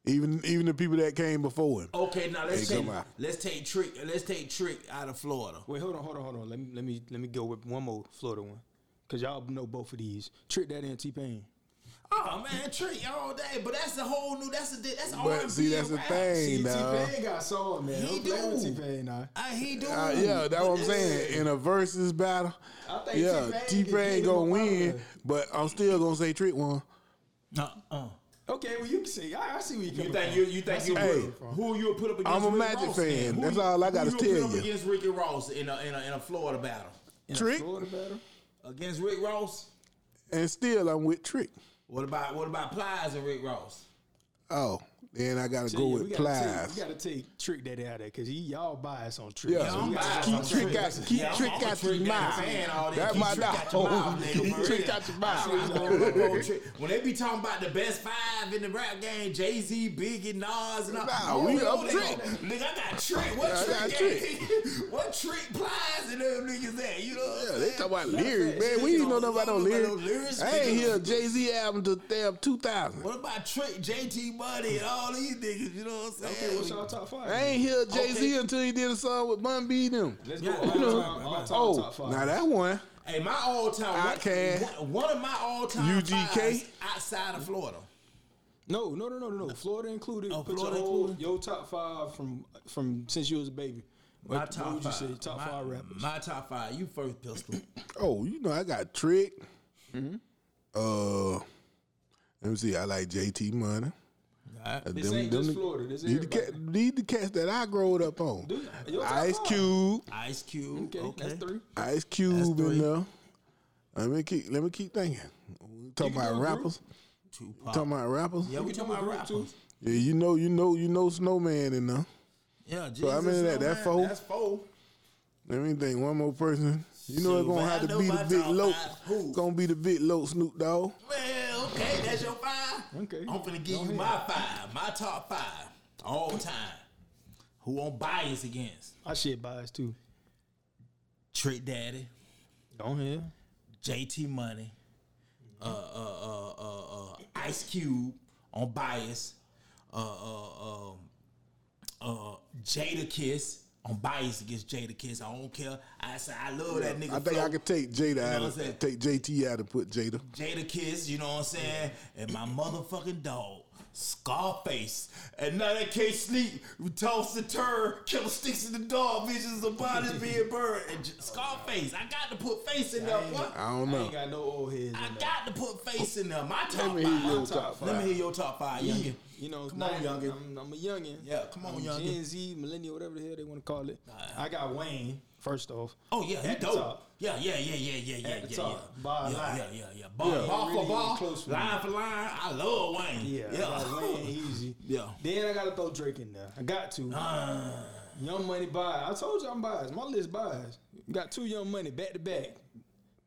Even even the people that came before him. Okay, now let's take let's take Trick let's take Trick out of Florida. Wait, hold on, hold on, hold on. Let me let me let me go with one more Florida one. Cause y'all know both of these. Trick Daddy and T Pain. Oh man, Trick all day, but that's a whole new. That's a that's R&B see, that's and the rap. thing, T dog. Pain got song, man. He Don't play with do. T Pain now. Uh, he do. Uh, yeah, that's what I'm saying. In a versus battle, I think yeah, T-Pain T can Pain get gonna win, but I'm still gonna say Trick won. Uh, uh. Okay, well you can see. I, I see where you You coming think you you think you see where Hey, you're from. who you put up against? I'm a Rick Magic Ross, fan. then? Who That's you- all I gotta you tell put up you. against Ricky Ross in a in a in a Florida battle In a Trick? Florida battle? against Rick Ross. And still, I'm with Trick. What about what about Plies and Rick Ross? Oh, then I gotta go with we gotta take- Plies. We gotta take Trick Daddy out there because he y'all bias on Trick. Yeah, So I'm biased keep on keep Trick Trick. out, keep Yeah, I'm- Trick I'm out your Daddy mouth. fan all day. That's Keep my Trick out your dog. Keep Trick out your I mouth. rock on- on Trick. When they be talking about the best five in the rap game, Jay Z, Biggie, Nas, and all. Nah, we no, up Trick. Nigga, I got Trick. What I got Trick? what Trick Plies and them niggas at? You know what I'm Yeah, they talk about lyrics, man. We you ain't know know, nothing about no lyrics. about no lyrics. I ain't hear a Jay Z album to damn 2000. What about Trick, JT Money, and all these niggas? You know what I'm saying? Okay, what's y'all top five? I ain't hear Jay Z Okay. until he did a song with Bun B them. Let's Yeah, go. you All know, time, all time Oh, top five. now that one. Hey, my all time Outkast. one, one of my all time UGK? outside of Florida. No, no, no, no, no, no. Florida included. Oh, Put Florida your whole, included? your top five from from since you was a baby. My what top would you five. say? Top my, five rappers. My top five. You first, pistol. Oh, you know I got Trick. Mm-hmm. Uh, let me see. I like JT Money. Alright. Uh, This ain't just Florida. This these the, everybody. cat, these the cats that I growed up on. Dude, Ice. Cube, Ice Cube. Okay, Okay, that's three. Ice Cube three. in there. Let me keep. Let me keep thinking. We talking about do a group. rappers. Tupac. Talking about rappers? yeah, we talking about rappers. Yeah, you know, you know, you know, Snowman in there. Yeah, So how many that? That Snowman, four? That's four. Let me think. One more person. You know, it's Shoot, gonna man, have to be the big top low. five. Gonna be the big low Snoop Dogg. Well, okay, that's your five. Okay. I'm gonna give Go you ahead. my five, my top five, all time. Who on bias against? I shit biased too. Trick Daddy, Go ahead. JT Money, uh, uh, uh, uh, uh, Ice Cube on bias, uh, uh, um, uh, Jadakiss on bias against Jadakiss. I don't care. I say I love that nigga. I think flow. I could take Jada know out, what I'm of, saying? take JT out and put Jada. Jada Kiss, you know what I'm saying? And my motherfucking dog, Scarface. And now they can't sleep. We toss the turn, killer sticks in the dog, visions of bodies being burned. And Scarface, I got to put face in there, boy. I don't know. I know. ain't got no old heads. I in got to put face in there. My top Let me hear your five. Let me hear your top five, youngin. You know, Come on, youngin. I'm, I'm a youngin. Yeah, come on, I'm youngin. Gen Z, millennial, whatever the hell they want to call it. I got Wayne first off. Oh yeah, he dope. top. Yeah, yeah, yeah, yeah, yeah, yeah, yeah, top. yeah. Bar yeah, line. yeah, yeah, yeah. Bar, Yeah. bar Really for bar, close for me. line for line. I love Wayne. Yeah, I yeah. Wayne easy. Yeah. Then I gotta throw Drake in there. I got to. Uh, Young Money bias. I told you I'm biased. My list. We got two Young Money back to back.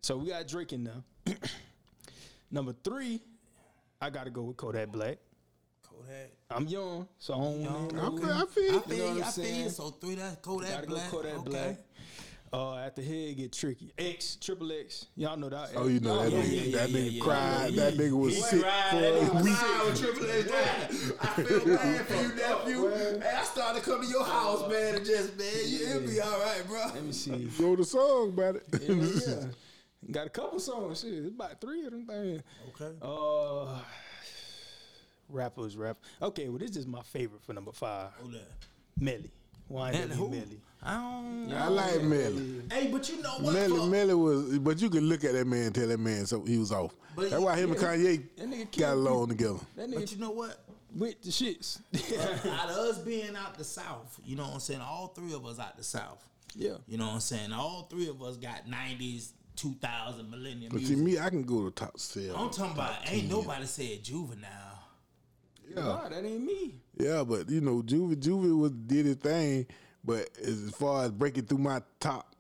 So we got Drake in there. Number three, I gotta go with Kodak Black. Kodak. I'm young, so I don't want I to. feel, I feel I you. feel know what I I'm feel you. saying? So three that Kodak Gotta go Black. Kodak okay. Black. Uh, at the head get tricky. X, triple X. Y'all know that. Oh, you know that Y'all nigga. yeah, yeah, that yeah, nigga yeah, cried. that nigga was He sick cried, for that a nigga week. cried with Triple H died. I feel bad for you, nephew. And I started to come to your house, man, and just, man, you, it'll be all right, bro. Let me see. Wrote a song about it. Yeah, yeah. Got a couple songs. Shit, it's about three of them things. Okay. Uh, rappers, rap. Okay, well, this is my favorite for number five. Who that? Melly. Wine Melly, who? Melly. I don't I like Melly. Hey, but you know what? Melly, fuck? Melly was, but you could look at that man and tell that man so he was off. But That's why him and Kanye that nigga got killed along together. That But you know what? with the shits. out of us being out the South, you know what I'm saying? All three of us out the South. yeah. You know what I'm saying? All three of us got 90s, 2000 millennium But see, music. me, I can go to top seven. I'm talking about, ain't 10. nobody said juvenile. Yeah, Nah, that ain't me. yeah, but you know, Juvie, Juvie was did his thing. But as far as breaking through my top,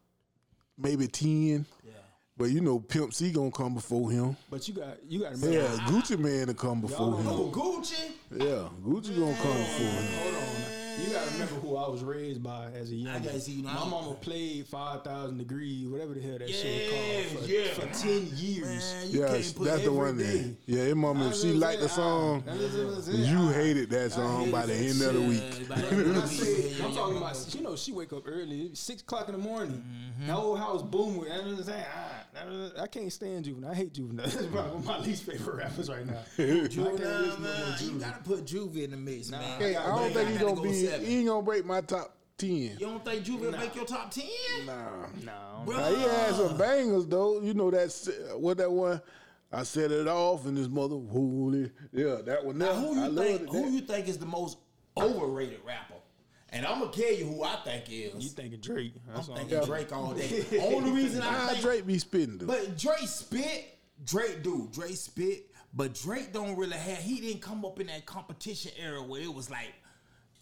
maybe ten. Yeah. But you know, Pimp C gonna come before him. But you got you got to. Yeah, Gucci Mane to come before him. Oh, Gucci? Yeah, Gucci gonna come before him. Hold on. You gotta remember who I was raised by as a young. gotta see, you know, My I'm- mama played five thousand degrees, whatever the hell that Yeah, shit called, for, yeah. for ten years. Man, you Yes, can't put that's the one. day. That, yeah, his mama, if she liked the song, you hated that song by the end of the week. By the end When I of the say, week, yeah, I'm talking about, you know, she wake up early, six o'clock in the morning. Mm-hmm. The whole house boom with, I'm saying, ah, I can't stand Juvenile. I hate Juvenile. That's probably one of my least favorite rappers right now. I Juvenile, listen no more man, you gotta put Juvie in the mix, man. Hey, I don't think he gotta gonna go be. Seven. He ain't gonna break my top ten. You don't think Juvie will make your top ten? Nah. No, Bro. Now, he had some bangers though. You know that's what that one. I set it off and this mother holy. Yeah, that one. Now, who you loved think? Who you think is the most overrated rapper? And I'm gonna tell you who I think is. you thinking Drake? I'm That's all. thinking Drake all day. Only reason I Nah, think Drake be spitting though. But Drake spit, Drake do, Drake spit, but Drake don't really have. He didn't come up in that competition era where it was like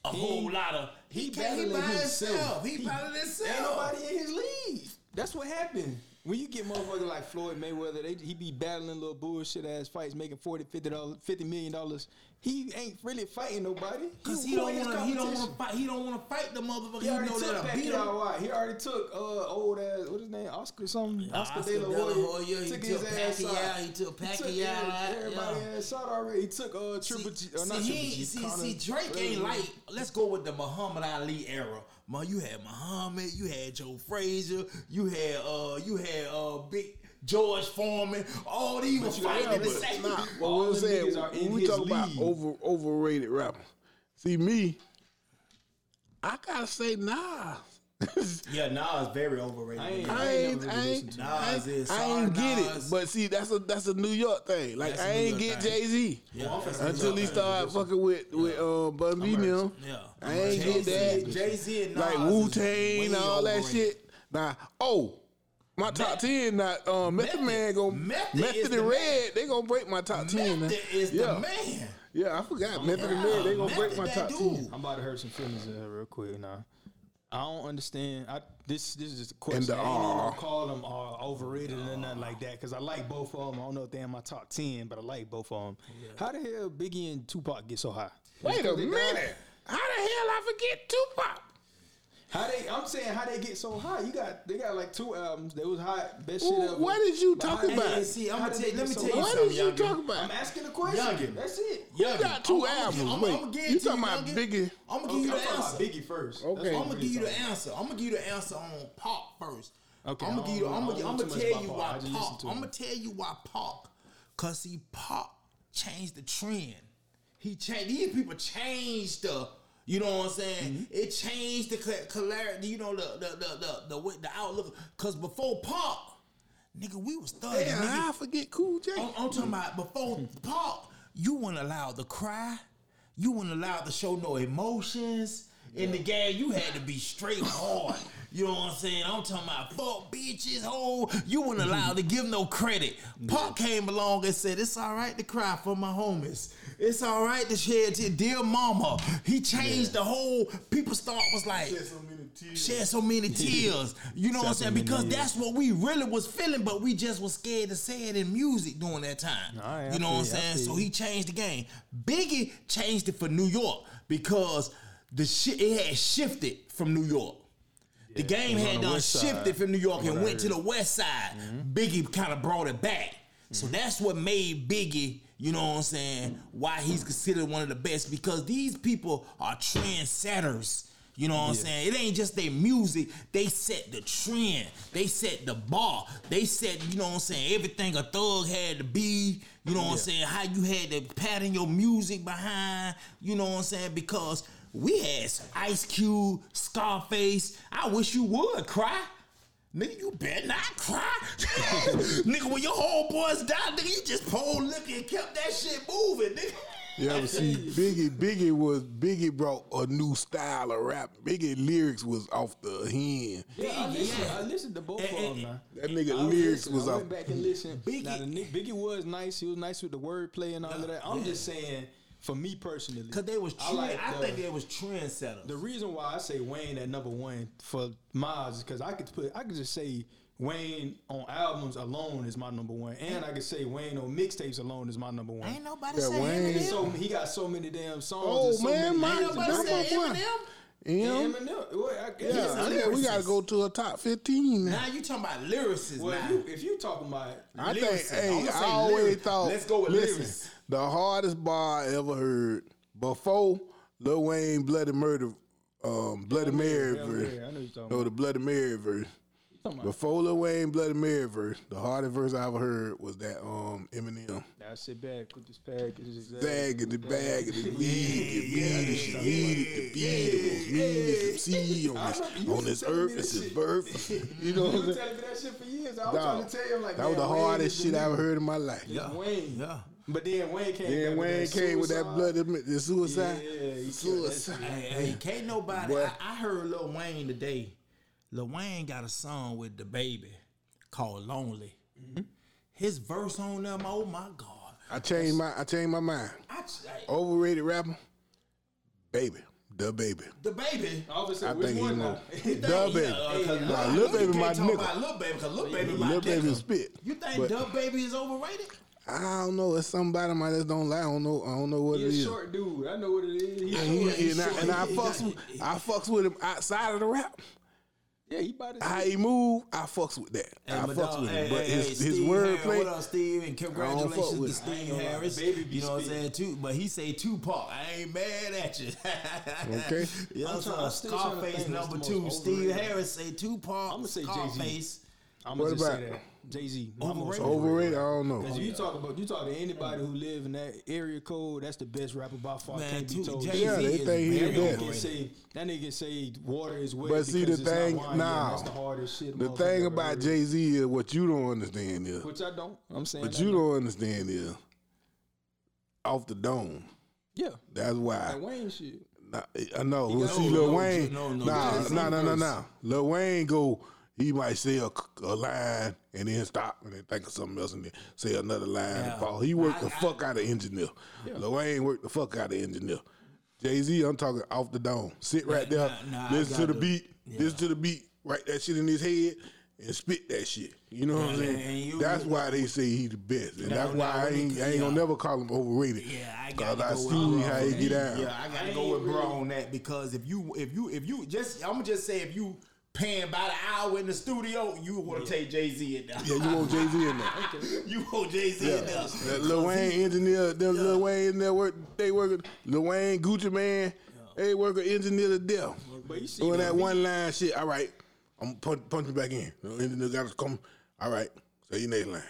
a whole lot of. He, he came he by battling himself. himself. He, He- battling Ain't himself. nobody in his league. That's what happened. When you get motherfuckers like Floyd Mayweather, they, he be battling little bullshit ass fights, making 40 50 dollars, fifty million dollars. He ain't really fighting nobody. Cause he don't want to. He don't want to fight. He don't want to fight the motherfucker. He He, already took that. Pacquiao out. He already took uh, old ass. What his name? Oscar something. Oscar, Oscar De La Hoya. He took took his ass Pacquiao, out. he took took Pacquiao out, Everybody yeah. ass out already. He took uh, Triple G. Uh, See, not he, Triple G. see, Conor, see, Drake whatever ain't like. Let's go with the Muhammad Ali era. Man, you had Muhammad, you had Joe Frazier, you had uh, you had uh, big George Foreman. All these were you gotta fighting the same. Nah, but All what I'm saying, niggas are in when we his talk about over overrated rapper. See me, I gotta say nah. Yeah, Nas is very overrated. I ain't- I ain't ain't, never I ain't, listened to I Nas is I ain't sorry, get it. But see, that's a that's a New York thing. Like That's a I New ain't get. Jay Z Yeah, until he started fucking with with uh, Bun B now. Yeah, I ain't get that. Jay Z and Nas Like is Wu Tang and all that shit. Nah, oh, my top ten. Not um, Method, Method- Man go Method Method, and the Red. They gonna break my top ten. now. Method is yeah. the man. Yeah, I forgot Method and Red. They gonna break my top dude. ten. I'm about to hurt some feelings in here real quick now. I don't understand. I this this is just a question. And the I ain't even call them uh, overrated or nothing like that because I like both of them. I don't know if they're in my top ten, but I like both of them. How the hell Biggie and Tupac get so high? Wait a Because they minute. How the hell I forget Tupac? How they? I'm saying how they get so high. You got they got like two albums. They was hot. Best Wh- shit ever. what is you But how talking they- about? Hey, see, I'm how gonna tell let me get tell you high? What something, is you youngin. talking about? I'm asking a question. Youngin. That's it. You got two I'm- I'm- albums. I'm- Wait, I'ma you talking about. Biggie? I'm gonna Okay, give you I'm the answer. about Biggie first. Okay. I'm gonna give you the answer. I'm gonna give you the answer on Pac first. Okay, I'm gonna give you. I'm gonna. I'm gonna tell you why Pac. I just listen Pac. to I'm gonna tell you why Pac. Cause see, Pac changed the trend. He changed. These people changed the. You know what I'm saying? Mm-hmm. It changed the cl- clarity. You know the the the the the, the outlook. Cause before Pac, nigga, we was thugging. Yeah, nigga. I forget Cool J. I'm, I'm talking about before Pac, you weren't allowed to cry. You weren't allowed to show no emotions. In the game, you had to be straight hard. You know what I'm saying? I'm talking about fuck bitches, hoe. You weren't allowed to give no credit. Pac came along and said, It's all right to cry for my homies. It's all right to share to Dear mama. He changed the whole people start was like shed so many tears. You know what I'm so saying? Because tears. that's what we really was feeling, but we just was scared to say it in music during that time. Right, you know what I'm saying? So he changed the game. Biggie changed it for New York because the shit it had shifted from New York. The game it was on had done shifted from New York and went to. Mm-hmm. the west side. Biggie kind of brought it back. So that's what made Biggie, you know what I'm saying, why he's considered one of the best because these people are trendsetters. You know what I'm saying? It ain't just their music. They set the trend. They set the bar. They set, you know what I'm saying, everything a thug had to be. You know what I'm saying? How you had to pattern your music behind. You know what I'm saying? Because we had Ice Cube, Scarface. I wish you would cry. Nigga, you better not cry. nigga, when your homeboys died, nigga, you just poured liquor and kept that shit moving, nigga. Yeah, but see, Biggie, Biggie was Biggie brought a new style of rap. Biggie lyrics was off the hand. Yeah, I listened, I listened to both of them. Now. That nigga I lyrics listened. was I off. went back and listened. Biggie- now, the Biggie was nice. He was nice with the wordplay and all of that. I'm just saying, for me personally, Cause they was I trend, like I, the- think they was trendsetters. The reason why I say Wayne at number one for Miles is because I could put I could just say Wayne on albums alone is my number one, and I could say Wayne on mixtapes alone is my number one. Ain't nobody Yeah, saying Wayne- Eminem. So he got so many damn songs. Oh so man, many mine, Ain't hits. nobody that's saying. Eminem. Him? Eminem. Well, I, Yeah, he's a I think we gotta go to a top fifteen now. Now you talking about lyricists Well, now. if you, if you talking about I think, hey, I'ma I say always lyric. thought. Let's go with listen, lyrics. The hardest bar I ever heard before Lil Wayne Bloody Murder, um, Bloody Mary verse. yeah, I know what you're talking No, the Bloody Mary verse. Before Lil Wayne Bloody Mary verse, the hardest verse I ever heard was that um Eminem. Now sit back, put this package. Bag in the bag of the weed, the weed is the weed, the beat, the most meanest MC on this on this was telling me earth. this It's his birth. You know what You I'm saying? telling me that shit for years. I was trying to tell you, I'm like, that was the hardest shit I ever heard in my life. It's Wayne. Yeah. But then Wayne came. Then Wayne with that came with that suicide. blood, the suicide. Yeah, he killed that suicide. Hey, hey, can't nobody. Boy. I, I heard Lil Wayne today. Lil Wayne got a song with DaBaby called "Lonely." Mm-hmm. His verse on them, oh my god! I changed my I changed my mind. I, I, Overrated rapper, baby, the baby. the baby. Obviously, I which think he one know. now? The baby. Nah, Lil Baby my nigga. Lil baby, cause Lil baby, Lil my Baby spit. You think But- Dub Baby is overrated? I don't know. It's somebody I just don't like. I don't know. I don't know what He it a is. short dude. I know what it is. He And, he, short. He and, I, short. and I fucks with I fucks with him outside of the rap. Yeah, he about to. How he move, I fucks with that. I Hey, fucks dog, with hey, him. But hey, his hey, his Steve word What up, Steve? And congratulations to him. I ain't Steve Harris. baby you know what I'm saying too, but he say Tupac. I ain't mad at you. Okay. you know I'm what I'm I'm saying? trying to Scarface number two. Steve. Harris say Tupac. I'ma say Jay-Z. Scarface. I'm What gonna just about- say that Jay Z. Overrated? Overrated. I don't know. Because you talk about you talk to anybody who live in that area code, that's the best rapper by far. Man, Can't be told. Jay-Z Yeah, they is think he very the best. That nigga say that nigga say water is wet. But see, the because it's not thing- wine yet. nah. that's the hardest shit. The thing about. Jay Z is what you don't understand is, which I don't. I'm saying, but you know. don't understand is, off the dome. Yeah, That's why. that Wayne shit. Nah, I know. We'll got- see no, Lil no, Wayne. no, no, nah, Jay-Z nah, nah, nah, nah. Lil Wayne go. He might say a, a line and then stop and then think of something else and then say another line Yeah. and fall. He worked I- the fuck out of engineer. Lil Wayne worked the fuck out of engineer. Jay Z, I'm talking off the dome. Sit right there, nah, nah, listen to the got beat, listen to the beat, write that shit in his head, and spit that shit. You know what I'm saying? and you- that's why they say he the best, and Now- that's why now I ain't, I ain't gonna never call him overrated. Yeah, I Cause got I to go with seen bro. how he get out. Yeah, I got to go with bro on that because if you if you if you just I'm gonna just say if you paying by the hour in the studio, you want to take Jay Z in there. Yeah, you want Jay Z in there. you want Jay Z Yeah, in there. that Lil Wayne engineer, them Lil Wayne they work, they work. Lil Wayne Gucci Mane, they work an engineer to death. But you see Doing that one line shit. All right, I'm punch, punching back in. The engineer got to come. All right, say your next line.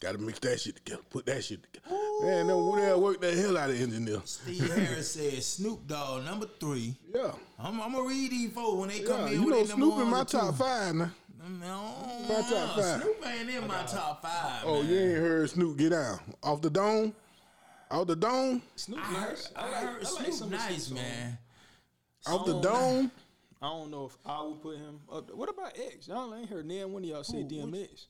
Got to mix that shit together. Put that shit together. Man, them they work the hell out of engineer. Steve Harris said Snoop Dogg number three. Yeah, I'm, I'm gonna read these folks when they come yeah. in. You know Snoop in my or two. top five now. No, My top five. Snoop ain't in my top five. Oh, man. you ain't heard Snoop get out off the dome, off the dome, Snoop I heard, nice. I like- heard I like Snoop some nice, Snoop's man. off the Song. dome. I don't know if I would put him up. there. What about X? Y'all ain't heard none one of y'all say DMX.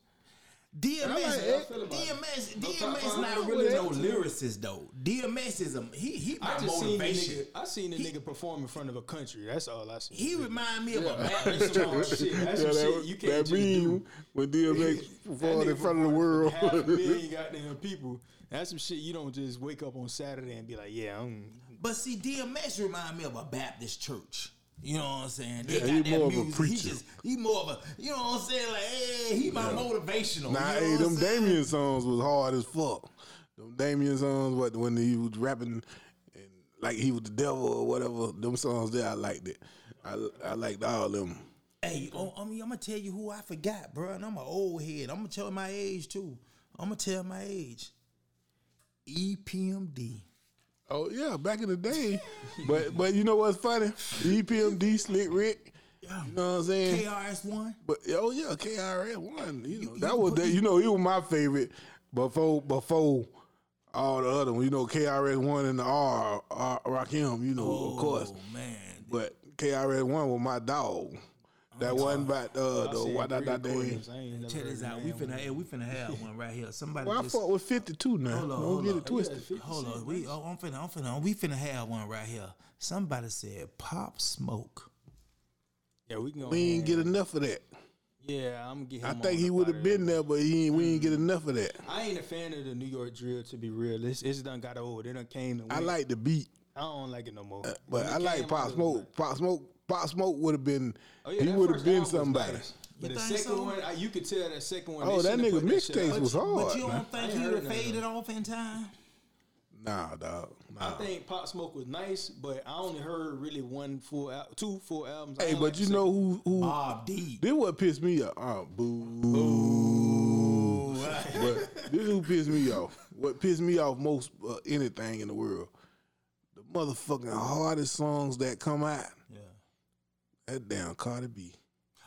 DMX, I like. DMX, DMX five. not really no lyricist though. DMX is a he he my I just seen the nigga. I seen the nigga perform in front of a country. That's all I see. He remind me of a That's Baptist some church. shit. That's Yeah, some that, shit you can't that meme do. when DMX performed in front of the world. Half a million goddamn people. That's some shit you don't just wake up on Saturday and be like, yeah, I'm. But see, DMX remind me of a Baptist church. You know what I'm saying? They Yeah, got he more of a preacher. He just he more of a you know what I'm saying? Like, hey, he my motivational. Nah, you know hey, them saying? Damien songs was hard as fuck. Them Damien songs, what when he was rapping and like he was the devil or whatever. Them songs there, I liked it. I I liked all of them. Hey, oh, I mean, I'm gonna tell you who I forgot, bro. And I'm an old head. I'm gonna tell my age too. I'm gonna tell my age. E EPMD. Oh yeah, back in the day. but but you know what's funny? EPMD, Slick Rick. Yeah. You know what I'm saying? KRS One. But oh yeah, KRS One. You know you that was put- that. You know he was my favorite before before all the other ones. You know KRS One and the R, R Rakim. You know of oh, course. Oh man. But KRS One was my dog. That wasn't about uh, the seen what that that day. recordings. Ain't Check this out. We finna, hey, we finna have one right here. Somebody Well, I fought with 52 now. Hold on, Don't hold get on. it twisted. Yeah, Hold on, we oh, I'm finna, I'm finna, we finna have one right here. Somebody said Pop Smoke. Yeah, we can go. We ain't get enough of that. Yeah, I'm gonna get. I on think he would have been there, but he ain't, we ain't get enough of that. I ain't a fan of the New York drill. To be real, it's, it's done got old. It done came and I like the beat, I don't like it no more. but I like Pop Smoke. Pop Smoke. Pop Smoke would have been. Oh, yeah, he would have been somebody. But You the second so? one, I, you could tell that second one. Oh, they that nigga put that mixtapes was hard. But you don't think he would heard have faded off in time? Nah, dog. I think Pop Smoke was nice, but I only heard really one full, al- two full albums. Hey, but like you know who? who Bob D. this what pissed me off. Oh, boo. but this who pissed me off. What pissed me off most uh, anything in the world. The motherfucking hardest songs that come out. Yeah. That damn Cardi B.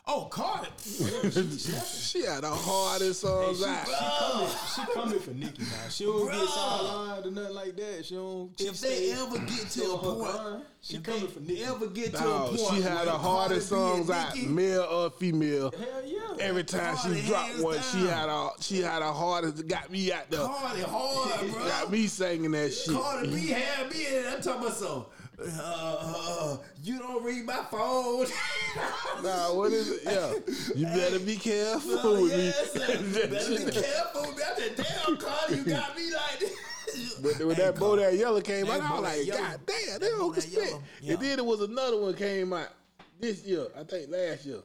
Oh, Carter. She had the hardest songs she, out. she coming, she coming for Nicki now. She don't get Bruh. sidelined or nothing like that. She don't. She If they ever get to a point, grind. she if coming for Nicki. ever get to a point, she had the hardest Cardi B and songs out, male or female. Hell yeah. Every time Cardi she dropped hands one, she had a she had a hardest. Got me out there. Cardi hard, bro. Got me singing that shit. Cardi B had me in. I'm talking about so. Uh, you don't read my phone. Nah, what is it? Yeah, you better be careful with yes, me. Better be careful. with me. I said, damn, Cardi, you got me like this. But when that Cardi. that Yellow came out, I was like, Yellow. God damn, That they don't Bodak spit. Yellow. And then there was another one came out this year, I think last year.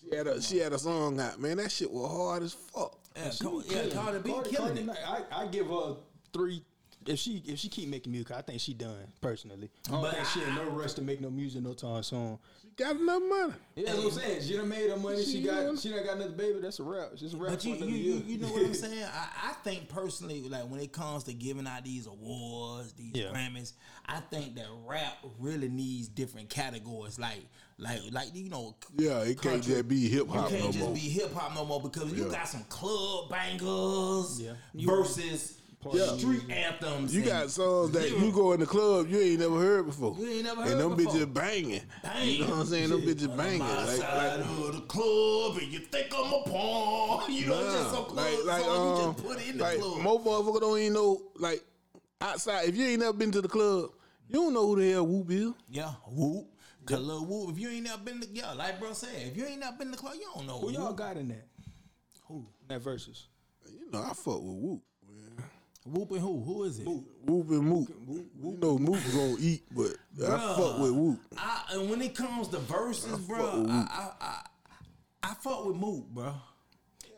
She had a she had a song out, man. That shit was hard as fuck. Yeah, Cardi, yeah, Cardi B Cardi- killing Cardi it. I, I give her three. If she if she keep making music, I think she done personally. I don't But think she in no rush to make no music no time soon. She got enough money. Yeah, that's what I'm saying. She done made her money. She, She got done- she done got another baby. That's a wrap. It's just a wrap But you, you, you, you know what I'm saying? I, I think personally, like when it comes to giving out these awards, these Yeah. Grammys, I think that rap really needs different categories. Like, like, like you know, Yeah, it can't just be hip hop. you can't no just more. be hip hop no more because you got some club bangers Yeah. versus party. Yeah. street anthems. You got songs that you go in the club you ain't never heard before. You ain't never heard and them before. bitches banging. You know what I'm saying? Them bitches banging. My Like, side like, of the club, and you think I'm a pawn. You know, it's just some nah, club like, like, song you um, just put in the like club. most motherfuckers don't even know. Like outside, if you ain't never been to the club, you don't know who the hell Whoop is. yeah, whoop. Cause little whoop. If you ain't never been to, yeah, like bro said, if you ain't never been to the club, you don't know Who y'all whoop. got in that? Who? That versus. You know, I fuck with Whoop. Whoop and who? Who is it? Whoop and Mook. You know Mook gonna eat, but I fuck with Whoop. I, and when it comes to verses, bro, with I, I, I, I fuck with Mook, bro.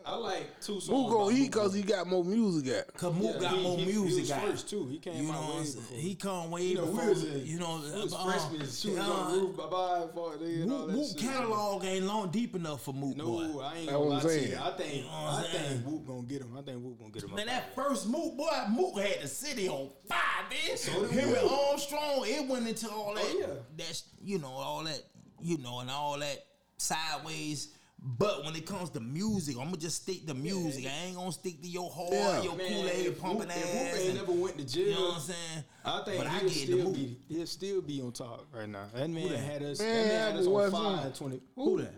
I like two songs. Mook gonna eat because he got more music at. Cause Mook Yeah, got he- more he- he music was out. first, too. He came you know out what way I'm saying? before. He come way You know, we before. was you know, We was uh, freshmen. She was uh, on the roof. Bye bye. For nigga Mook, Mook catalog ain't long deep enough for Mook No, boy. I ain't gonna lie I'm to you. I think know I think Whoop gonna get him. I think Whoop gonna get him. Man, that first Mook boy, Mook had the city on fire, man. So did Him and Armstrong, it went into all that. Oh. That's you know all that, you know, and all that sideways. But when it comes to music, I'm gonna just stick to music. I ain't gonna stick to your hard, Yeah. your Kool Aid pumping Whoop- if Whoop ass. ain't and- never went to jail. you know what I'm saying? I think but he'll get still Mook. be he'll still be on top right now. That man that? had us. Man, that man had us on fire on? at twenty. Who that?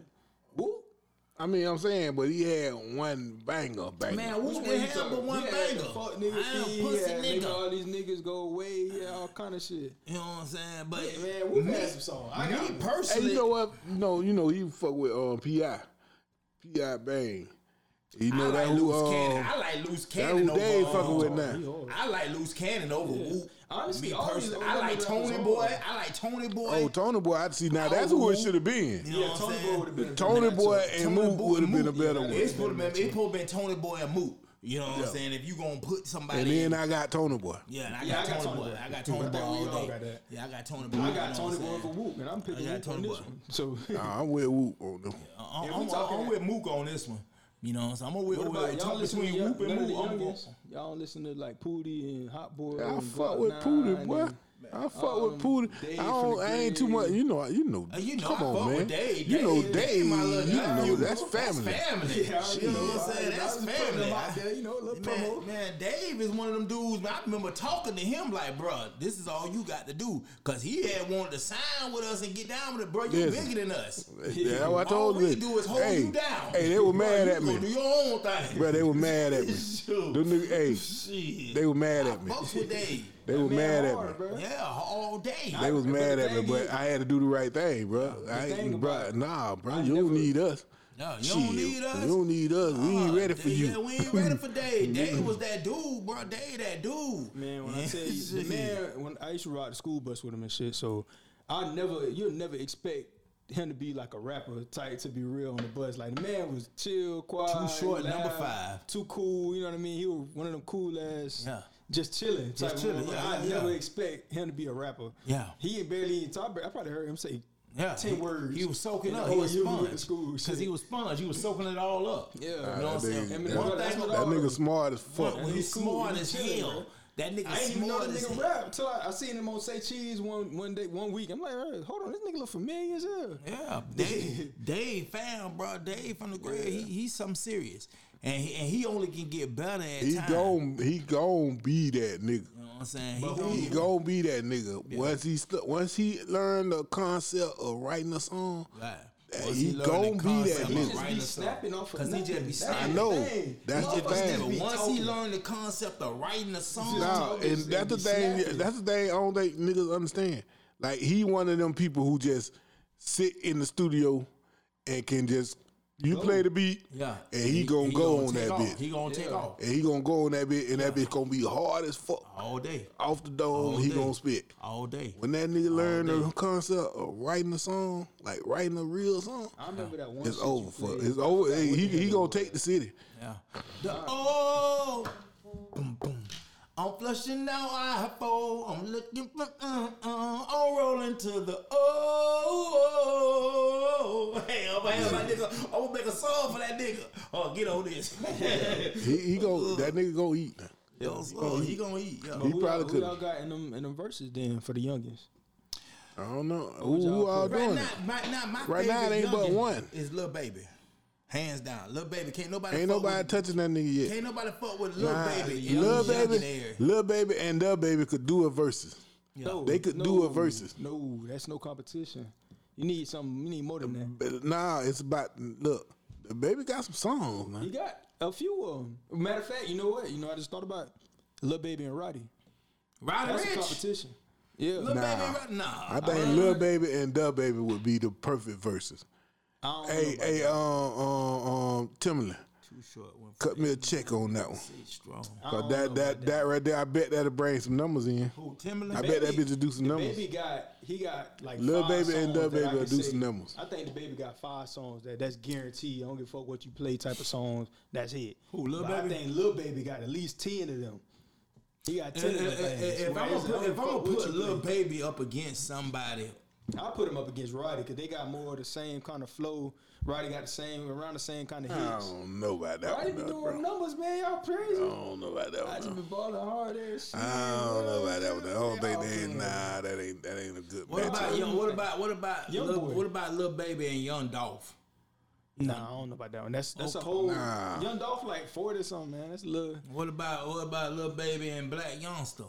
Whoop. I mean, I'm saying, but he had one banger, banger. Man, Which Whoop one didn't have but one he had banger. the Fuck I am pussy he had nigga. all these niggas go away. Yeah, all kind of shit. You know what I'm saying? But Man, Whoop had some songs. I got me one. Hey, you know what? You know, you know, he fuck with um Pi, Pi Bang. You know I that like who loose cannon. um, I like loose that cannon who they over. fucking with um, now. I like loose cannon over Whoop. Honestly, me all these personally, old I like Tony. Boy. I like Tony Boy. Oh, Tony Boy, I see now. That's was who it should have been. You know Yeah, what I'm Tony saying? Boy would have been. Tony Boy and Tony Mook Boy would have been a better yeah, one. that It's supposed to been, it's Yeah. supposed been Tony Boy and Mook. You know what Yeah. I'm saying? If you gonna put somebody, And in, then I got Tony Boy. yeah, and I Yeah, got, I Tony, Tony Boy. Boy. I got Tony Boy all all day. Yeah, I got Tony Boy. I got Tony Boy I'm over saying? Whoop, and I'm picking I got on Tony this Boy. one. So Nah, I'm with Whoop on them. I'm, Yeah, we I'm, talking- I'm with Mook on this one. You know, so I'm gonna with, What with, about y'all listen between y'all, Whoop and none of Mook. I'm youngins? Y'all don't listen to like Pootie and Hot Boy. I fuck with Pootie, Nine boy. I fuck um, with Pootie. Dave I don't. I ain't too much. You know. You know. Uh, you know, come I on, man. with Dave. You know, Dave, Dave. My little You know, bro. that's family. That's family. Yeah, you know what I'm saying? I- I That's family. out there, you know, little man, promo. man, Dave is one of them dudes. Man, I remember talking to him like, bro, this is all you got to do, cause he had wanted to sign with us and get down with it, bro. You Listen. bigger than us. Yeah, what I all told we you. do is hold hey, you down. Hey, they were mad you at me. Do your own thing. Bro, they were mad at me. Shoot. Them niggas, hey, Shit. they were mad at I me. fucks with Dave. They were Man, mad at me. bro. Yeah, all day. They was mad the at me, thing but is- I had to do the right thing, bro. I thing ain't, bro, nah, bro, I you don't need us. No, you Shit, don't need us. You don't need us. We ain't ready for you. yeah, you. we ain't ready for Dave. Dave was that dude, bro. Dave, that dude. Man, when I tell you, the man, when I used to ride the school bus with him and shit, so I never, you'll never expect him to be like a rapper type to be real on the bus. Like the man was chill, quiet, Too short, laugh, number five. too cool. You know what I mean? He was one of them cool ass, Yeah. Just chilling, Just type chilling, yeah, I yeah, never expect him to be a rapper. Yeah. he ain't barely even talk. I probably heard him say. Yeah, 10 he, words. He was soaking up. He was year we went to sponge. Because he was sponge. He was soaking it all up. Yeah. you know what I'm saying. nigga- I mean, One thing That nigga smart as fuck. Well, He he's cool, smart he as hell. That nigga I ain't even know smart the as nigga rap until I, I seen him on Say Cheese one one day one week. I'm like, hey, hold on, this nigga look familiar as hell. Yeah, Dave, Dave found, bro. Dave from the grave. He, he's something serious, and he, and he only can get better at He time. gon' he gon' be that nigga. You know what I'm saying? He But gon' He gon' be that nigga. Once he st- once he learned the concept of writing a song, Right. Hey, Once he learned gon' the be that nigga. He just be snapping off of 'Cause he just be snapping. I know. Dang. That's the thing. just be Once he talking. learned the concept of writing a song, Nah, and that's the thing. snapping. That's the thing. I don't think niggas understand. Like he one of them people who just sit in the studio and can just you play the beat, yeah, and he, gonna go on that off. bit, He gonna take Yeah. off and he gonna go on that bit, and that bitch gonna be hard as fuck all day, off the dome. All He day. gonna spit. all day. When that nigga learn the day. concept of writing a song, like writing a real song, I remember that one. it's over for. It's over. Hey, he he gonna take the city. Yeah. The oh, boom boom. I'm flushing down I four. I'm looking for uh uh. I'm rolling to the oh. Hey, I'm gonna have my nigga. I'm gonna make a song for that nigga. Oh, get on this. He he go that nigga go eat. Yo, so he gonna eat. Yeah. He Who probably y'all- who could. y'all got in them in them verses then for the youngest? I don't know who, y'all who all put? Doing now, it. right now, my Right now, it ain't but one. Is Lil Baby. Hands down. little Baby can't nobody. Ain't fuck nobody with, touching that nigga yet. Can't nobody fuck with little Nah, Baby. Little baby, Millionaire. Lil baby, and the baby could do a versus. No, They could do a versus. No, that's no competition. You need something. You need more than that. Nah, it's about look. The baby got some songs, man. You got a few of them. Matter of fact, you know what? You know I just thought about little Baby and Roddy. Roddy That's a competition. Yeah. Lil Nah. Baby. Ro- Nah. I think uh-huh. Lil Baby and the baby would be the perfect verses. I don't know Hey, about hey, that. um, um, um, Timbaland, Too short. One cut me a check on that one. strong. Cause don't that that that right there, I bet that'll bring some numbers in. Who Timbaland? I bet that bitch will do some numbers. Baby got he got like Lil five Baby and songs Da that Baby I will do say- some numbers. I think the baby got five songs that that's guaranteed. I don't give a fuck what you play type of songs. That's it. Who, Lil But Baby? I think Lil Baby got at least ten of them. He got ten If, of them. if, things. if I'm gonna put, don't if I'm gonna put you Lil play. Baby up against somebody, I put him up against Roddy because they got more of the same kind of flow. Roddy got the same around the same kind of hits. I don't know about that Roddy be doing bro. numbers, man. Y'all crazy. I don't know about that I just been balling hard ass shit. I don't know about that one. I don't think Y'all they. playing. Nah, that ain't that ain't a good what about matchup. young? What about what about Young Lil, Boy. what about Lil Baby and Young Dolph? Nah, I don't know about that one. That's that's a whole Nah. Young Dolph like forty something, man. That's a little. What about what about Lil Baby and Blac Youngsta?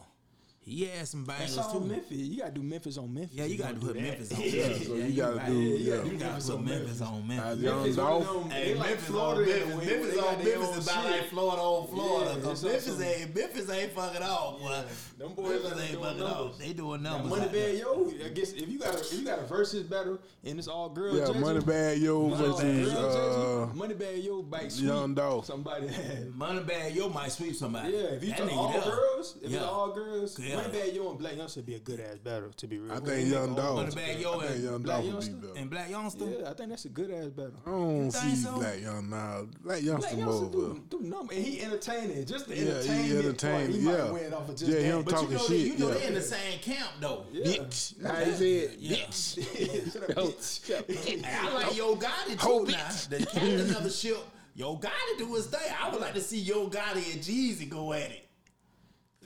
He had some That's bangers all too. Memphis. You gotta do Memphis on Memphis. Yeah, you gotta gonna put do that. Memphis on Yeah, Memphis. so Yeah, you gotta right. do- Yeah, yeah. you gotta Memphis put on Memphis on Memphis. Young Memphis one Dolph. of Hey, like Memphis Florida on in Memphis. Memphis on Memphis is about like Florida on Florida. Yeah, 'cause it's Memphis awesome. ain't Memphis ain't fucking off. boy. Them boys ain't fucking off. They doing Now, numbers. Money out. Bag Yo, I guess if you got if you got a versus battle and it's all girls, Yeah, judging, Moneybag Yo versus girls uh, judging, Moneybag Yo bite sweep Young Dolph. somebody. Moneybag Yo might sweep somebody. yeah, if you talk all girls, if it's all girls, Yeah. Moneybag Yo and Blac Youngsta be a good ass battle. To be real, I think Young Dolph. Moneybag Yo I think and Young Black Dolph would be Youngster? better. and Blac Youngsta. Yeah, I think that's a good ass battle. I don't think see so? Black Young now. Black Blac Youngsta more Youngster of a. do, do number, and he entertaining. Just the Yeah, he entertainment part, entertaining, he might yeah. win off of just Yeah, that. him But you talking know, they, you shit, know yeah. they in the same camp though. Yeah. Bitch. How he said, bitch. Shut up, bitch. Hey, I like Yo Gotti Hold too now. it. The captain of the ship, Yo Gotti do his thing. I would like to see Yo Gotti and Jeezy go at it.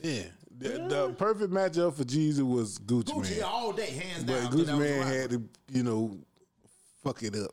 Yeah. The, the perfect matchup for Jeezy was Gucci, Gucci Mane. all day, hands But down. Gucci Mane had to, you know, fuck it up.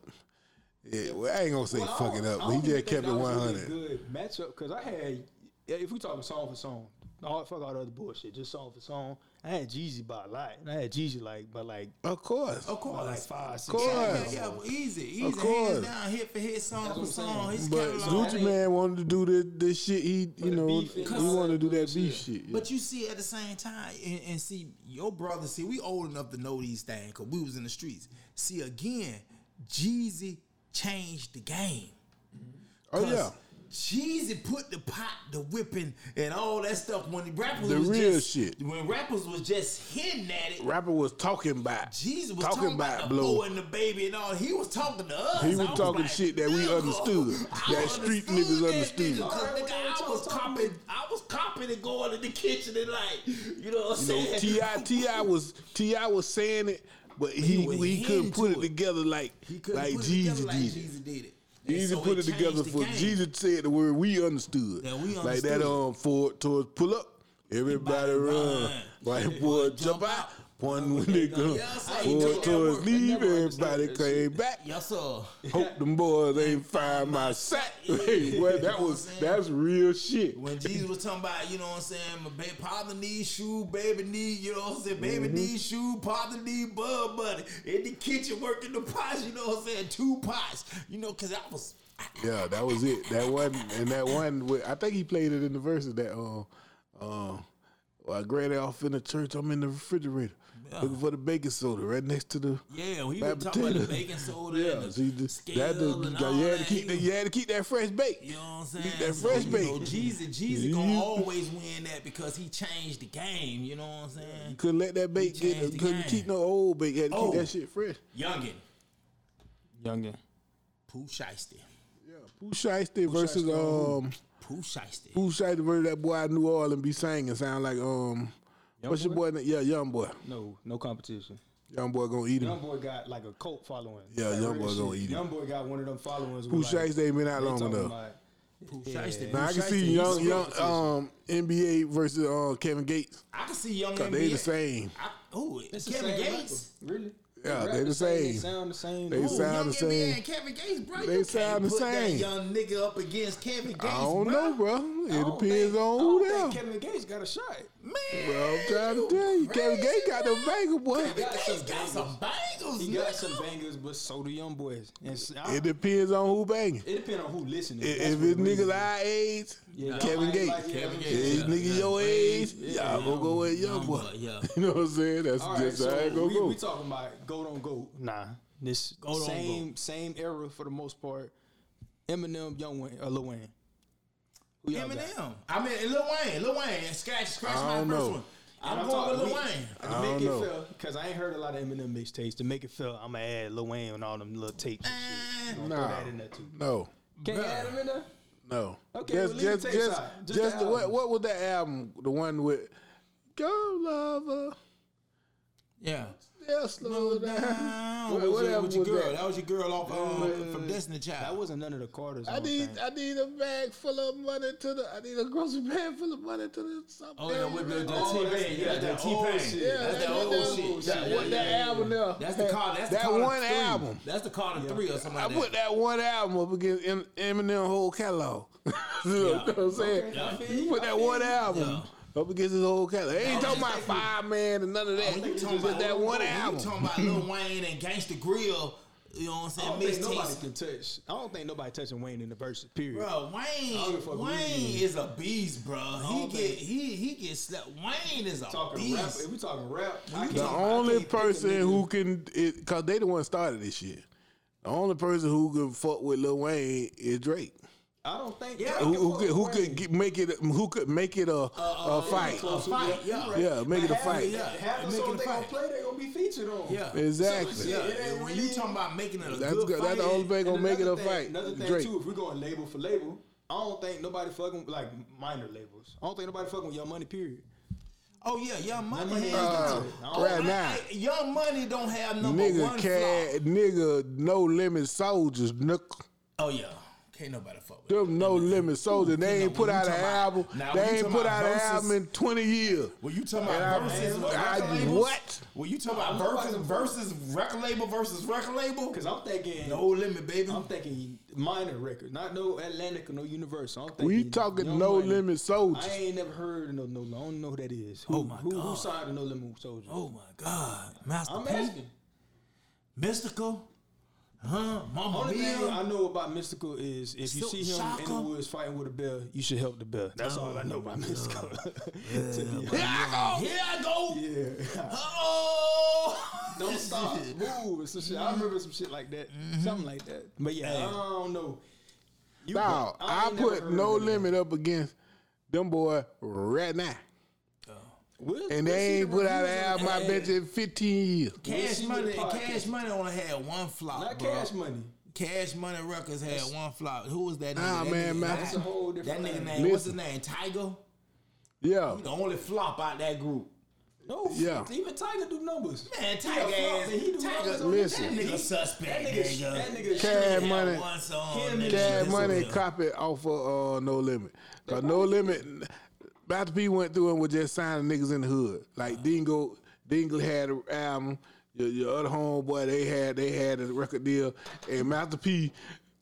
Yeah, well, I ain't gonna say Well, fuck it up, but he just kept it a 100. really Good matchup because I had, if we talking song for song, all fuck all the other bullshit, just song for song. I had Jeezy by a lot, and I had Jeezy like by like Of course. Of by like course. five, six. Of course. Yeah, yeah, yeah, easy, easy. Of course. Hands down, hit for hit, song for song. His But catalog. Gucci Mane wanted to do this, this shit. He, you know, beef he wanted to do that that beef bullshit. shit. yeah. But you see, at the same time, and, and see, your brother, see, we old enough to know these things because we was in the streets. See, again, Jeezy changed the game. Oh yeah, Jeezy put the pot, the whipping, and all that stuff when the rappers The was real just, shit. When rappers was just hinting at it, rapper was talking about Jesus was talking, talking, about, about the blow. blow and the baby and all. He was talking to us. He was I talking like, shit that we understood. I That street niggas that understood. nigga, 'cause, nigga, I was talk- talk copying, I was copying and going in the kitchen and like, you know what I'm You saying? Ti Ti was Ti was saying it, but he He he, couldn't put it it. together like He couldn't like put it together Jeezy like did. Jeezy did it. Jeezy so put it together for. Jeezy said the word we understood. We Like that understood. um forward towards pull up. Everybody Everybody run. run. White boy jump jump out. out. One when they come Yeah, so he forward took that towards leave. I never understood Everybody came back. Yes, sir. Hope them boys ain't find my sack. Hey, boy, that was that's real shit. When Jesus was talking about, you know what I'm saying, my baby, father need shoe, baby need, you know what I'm saying, baby Mm-hmm. need shoe, father need bud money. In the kitchen working the pots, you know what I'm saying, two pots, you know, because I was, Yeah, that was it. That one and that one. with- I think he played it in the verses that um um. Well, I granted off in the church. I'm in the refrigerator Yeah. looking for the baking soda right next to the. yeah, he Bad was talking about the baking soda Yeah, and the see, the, scale that the, and you all had that. to keep that, was- you had to keep that fresh bake. You know what I'm saying? Keep that So, fresh you bake. know, Jeezy, Jeezy You- gonna always win that because he changed the game. You know what I'm saying? You couldn't let that bake get. changed the Couldn't game. keep no old bake. Had to Oh. keep that shit fresh. Youngin, Youngin. Pooh Shiesty, Yeah, Pooh Shiesty versus Shiesty on um Pooh Shiesty. Pooh Shiesty versus that boy out of New Orleans be singing sound like um Young what's your boy? boy? name? Yeah, young boy. No, no competition. Young boy gonna eat him. Young boy got like a cult following. Yeah, Like Young boy shit. gonna eat it. Young boy got one of them followers. Pooh with, like, Shiesty ain't been out long enough. about- Pooh Yeah. Now I can see young young um NBA versus uh, Kevin Gates. I can see young NBA. they the same. I, oh, It's Kevin same Gates. rapper. Really? Yeah, rap they the They same. sound the same. They Oh, sound young the NBA same. and Kevin Gates, bro. They you sound can't the put same. That young nigga up against Kevin Gates, I don't bro. know, bro. It depends think- on I who don't there. think Kevin Gates got a shot. Man, Bro, I'm trying to tell you, Kevin Gates got the banger, boy. He got some bangers. He got some bangers, but so do young boys. And s- I- It depends on who banging. it depends on who listening. If, That's if it's niggas is. our age, Yeah, Kevin Gates. might like Kevin yeah, Gates. If it's Yeah, nigga yeah. your age, Yeah, y'all gonna go with young boy. Yeah. You know what I'm saying? That's All right, just how so it gonna we, go. we talking about goat on goat. Nah, this Goat on same same era for the most part. Eminem, Young Wayne, uh, Lil Wayne. Who y'all got? Eminem. I mean, Lil Wayne. Lil Wayne. Scratch, scratch my don't first know. one. I'm, I'm going talking- with Lil Wayne. To I make don't it know. feel, because I ain't heard a lot of Eminem mixtapes. To make it feel, I'm gonna add Lil Wayne and all them little tapes. and Eh, shit. Throw Nah, that in there too. no, Can you add him in there? no. Okay, just, well, leave just, just, out. Just just the the, what, album. what was that album? The one with Go Lover, Yeah. Yeah, slow down. Down. What- With, what your, album with your girl. that? That? was your girl off um, from Destiny Child. That wasn't none of the Carters. I need, think. I need a bag full of money to the. I need a grocery bag full of money to the. Something. Oh yeah, with the, the Oh, T that's- Pain. yeah, Yeah, that the old T shit. Pain. Yeah, That's that, that old that, shit. That, Yeah, yeah, that album there. That's the call. That's the that one album. That's the call Carter three or something I put that. that one album up against Eminem whole catalog. you know what I'm saying? Okay, I feel You you, put that one you. album up against his whole catalog. They ain't talking about five man and none of that. When you Just talking about that one when album. You talking about Lil Wayne and Gangsta Grill? You know what I'm I saying? don't think nobody can touch. I don't think nobody touching Wayne in the verse. Period. Bro, Wayne, give a fuck who Wayne is a beast, bro. He don't get he he gets slept. Wayne is a talking rap. beast. If we talking rap, I The can't- only can't pick a person who can, it, cause they the one started this shit. The only person who can fuck with Lil Wayne is Drake. I don't think. Yeah. Who, who could, who could get, make it? Who could make it a uh, uh, a uh, fight? A fight, yeah. Yeah, make it a Half- fight. Yeah, Half the make it songs a they gonna fight. play, they gonna be featured on. Yeah, Exactly. So, yeah. it ain't When really- you talking about making it a That's good good. fight, That's the only thing gonna make it a another thing- fight. Another thing Drake. too, if we're going label for label, I don't think nobody fucking like minor labels. I don't think nobody fucking with Young Money. Period. Oh yeah, Young Money. Money has ain't got got to- it. Oh, right I- now. I- Young Money don't have number Nigga one can flaw. nigga no limit soldiers. Nigga. Oh yeah, can't nobody fuck with Them no limit soldiers. They ain't know, put out an talking album. now, They ain't put out an verses- album in twenty years. When you talking about I- versus I- record labels, what? When you talking about versus versus record label versus record label, Because I'm thinking, no limit, baby. I'm thinking minor record, not no Atlantic or no Universal. I'm thinking We talking no Money. limit soldiers. I ain't never heard of no no. I don't know who that is. Oh who, Oh, my who, Who God. signed No Limit Soldier? oh my God, Master I'm P, asking. Mystikal, huh? Mama Only thing I know about Mystikal is if you Silk see him in the Shaka. woods fighting with a bear, you should help the bear. That's all I know about Mystikal. To be Here I go. Here I go. Yeah. Oh, Don't stop. Move. and Some shit. I remember some shit like that. Something like that. But yeah, I don't know. You Nah, put- I ain't never put heard no of that. limit up against them boy right now. We'll- And we'll they ain't put out an album, I that. bet you, in 15 years. Cash see Money. Cash Money only had one flop. Not bro. cash money. Cash Money Records had one flop. Who was that? Nigga? Nah, that man, nigga, man. That's a whole different that nigga thing. name. What's his name? Tyga. Yeah. The only flop out that group. No, Yeah. even Tyga do numbers. Man, Tyga ass. he do Tyga, numbers Listen. That nigga suspect. That nigga, nigga. that nigga Cash. Money. One song. Him nigga. and Cash Money is- copy off of uh, No Limit. Cause No Limit, Master P went through and was just signing niggas in the hood. Like Dingo, Dingle had an album. Your, your other homeboy, they had they had a record deal, and Master P,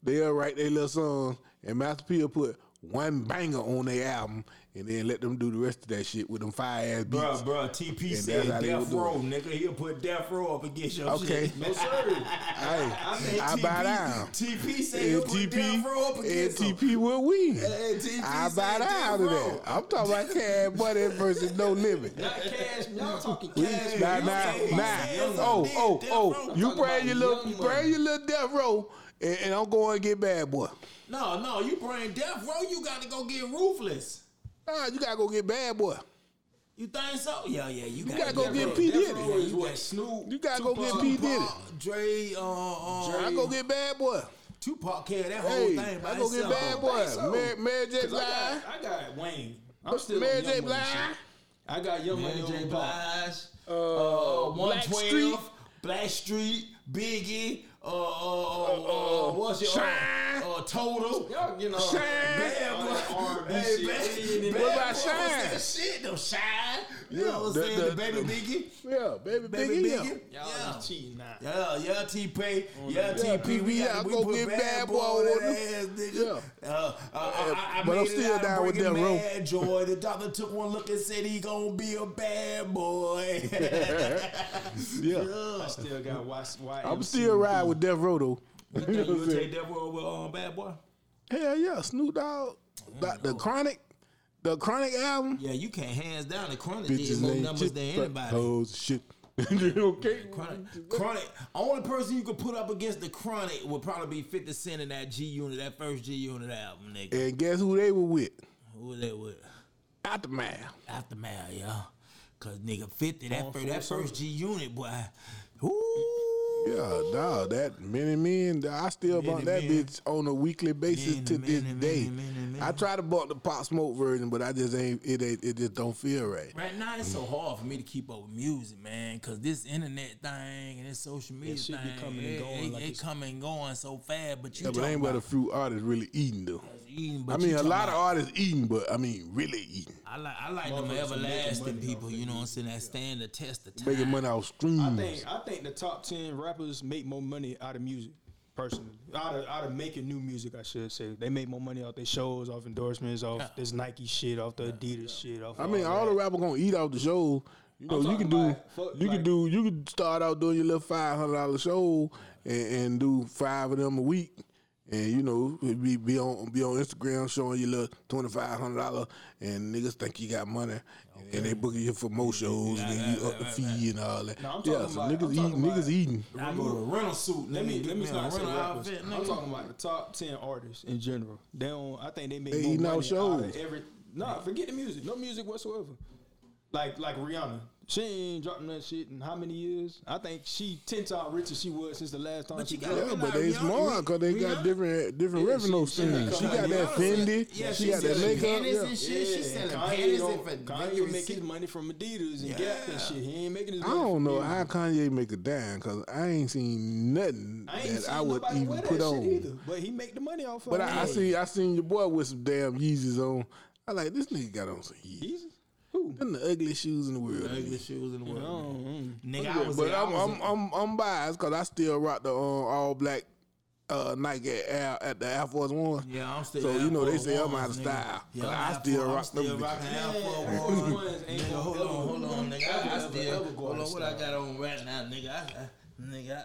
they'll write their little songs, and Master P will put one banger on their album, and then let them do the rest of that shit with them fire ass beats. Bruh, bruh, TP And said that's how they death row, nigga. He'll put death row up against your Okay. shit. No sir. Hey, And I TP buy down. TP said he'll And put death row up TP, and against him. TP will win. And TP I said buy death down to row. that. I'm talking about Cash Money versus No Limit. Not cash. Y'all talking We- cash. Nah, Y'all nah, nah. young Oh, oh, oh. You Talking bring your little, young bring your little death row, and, and I'm going to get bad boy. No, no, you bring death row, you got to go get ruthless. Nah, you gotta go get bad boy. You think so? Yeah, yeah. You, gotta gotta go get Row. P Diddy. Row is what Snoop. You gotta go get Tupac, P. Diddy. Tupac, Dre, uh, uh, I go get bad boy. Tupac carried that whole Hey, thing by I go get bad boy. so. Mary, Mary J. 'Cause I Blige. got, I got Wayne. I'm still Mary J. Young Money Blige. I got Young Mary Money J. on Blige. Blige, uh, Blackstreet. 112, Blackstreet, Biggie, uh, uh, uh, uh, what's your Shyne. Uh, uh, Total? Y'all, you know, Shyne. Bad all boy. that R&B Hey, shit. bad- Ain't in bad it. What about boy was Shyne? that Shit, them shine. You know what I'm the- saying? the- The, baby Biggie. Yeah, baby, Baby Biggie. Biggie. Yeah. Y'all Yeah. is cheating now. Yeah, yeah, T P, yeah, Yeah, T P. We yeah, got we go put get bad Bad boy Boy on that on them. ass, nigga. Uh, uh, I, I But I'm made it still out down with bringing Death Row. Mad joy. The doctor took one look and said he gonna be a bad boy. Yeah. I still got Y- YMCA. I'm still riding with Death Row though. You You know what I'm would take that road with um, bad boy? Hell yeah, Snoop Dogg, the, the Chronic, the Chronic album. Yeah, you can't hands down the chronic did Bitches more ain't numbers shit than but anybody. hoes, shit. okay. Chronic, chronic. Only person you could put up against the chronic would probably be 50 Cent in that G Unit, that first G Unit album, nigga. And guess who they were with? Who was that with? Aftermath. Aftermath, yeah. Cause nigga 50, that, On fir- full that first G Unit, boy. Ooh. Yeah, dog. That many men. I still Many bump that men. bitch on a weekly basis Many, to this many, day. many, many, many. I try to bump the pop smoke version, but I just ain't. It ain't. It just don't feel right. Right now, it's so hard for me to keep up with music, man, because this internet thing and this social media shit thing, be coming and going it, like it it's- come and going so fast. But you Yeah, but talking ain't but a about few artists really eating though. Eating, I mean, a talking lot of artists eating, but I mean, really eating, I like I like them Motherfuckers are making everlasting people, off you know what I'm saying, that stand the test of time. making money off streams. I think I think the top ten rappers make more money out of music. Personally, out of out of making new music, I should say, they make more money off their shows, off endorsements, off Yeah. this Nike shit, off the Adidas shit. Off I mean, all that. the rappers gonna eat off the show. You know, you can do, fuck, you can do, you can start out doing your little five hundred dollar show and, and do five of them a week, and you know, be be on be on Instagram showing your little twenty five hundred dollar, and niggas think you got money, and they booking you for more shows, and then you up the fee and all that. No, I'm yeah, talking so about- niggas I'm eating, talking about- niggas eating. I go to a rental suit. Let me let me get a not rental outfit, I'm talking about the top ten artists in general. They don't. I think they make They more eating out money out shows. of every. Nah, forget the music. No music whatsoever. Like like Rihanna, she ain't dropping that shit in how many years? I think she ten times richer she was since the last time But she you gotta Yeah, but Rihanna- they smart because they got Rihanna- different different Yeah, revenue she- she streams. got She got Rihanna that Fenty, Yeah, she she got that selling makeup. panties Yeah. and shit. She selling Kanye, panties and for Kanye Victory make his money from Adidas and Gap and shit. He ain't making his I don't know music. how Kanye make a dime because I ain't seen nothing I ain't that I would nobody wear even that put shit on. either. But he make the money off of But it. I, I see I seen your boy with some damn Yeezys on. I like this nigga got on some Yeezys. He's who? Them the ugliest shoes in the world. to me. Ugly shoes in the world. Oh, Nigga, I was, But I I'm was I'm, I'm I'm biased because I still rock the um, all black uh, Nike Air at the Air Force One. Yeah, I'm still. So, you Air know, they say I'm Ones, out of style, Yeah, I'm I Air still I'm rock them still bitches. rocking Air Force Air Ones. Force Ones ain't Nigga, gonna hold ever- on, hold on, nigga. I, I ever, still ever go hold on. What I got on right now, nigga? I, I, nigga, I,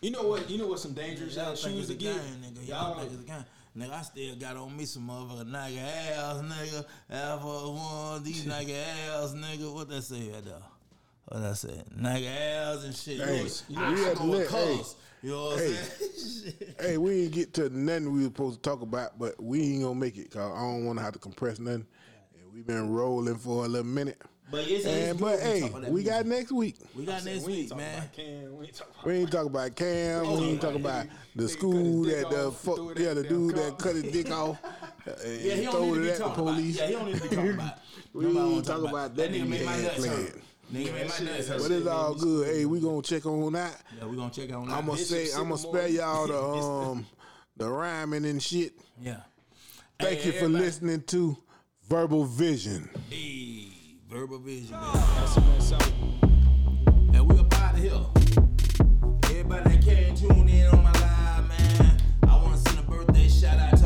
You know what? You know what? Some dangerous y'all shoes it's to a get. nigga. Y'all think it's a game. Nigga, I still got on me some motherfucking Nike ass, nigga. Force One, these Nike ass, nigga. What that say right there? What that say? nigga ass and shit. Hey, you know, we I to with let- colors. You know what I'm saying? Hey, we ain't get to nothing we were supposed to talk about, but we ain't gonna make it because I don't want to have to compress nothing. And we've been rolling for a little minute. But it's, it's And good but hey, talk about we got next week. we got next we ain't week, man. about Cam. We ain't talking about. We ain't talking about Cam. Oh, we ain't yeah. talking about the school cut his dick that the fuck, threw yeah, the the dude damn that cut his dick off and Yeah, he don't need to be talking about. Yeah, he don't need to be talking about. We Nobody ain't wanna talk about that nigga nigga made my had nuts hurt. Nigga made my shit- nuts hurt. But it's all good. Hey, we gonna check on that. Yeah, we gonna check on that. I'm gonna It's say, I'm gonna spare y'all the um the rhyming and shit. yeah. Thank Hey, you for listening to Verbal Vision. Verbal Vision. Man. And we up out of here. Everybody that came tune in on my live, man. I want to send a birthday shout out.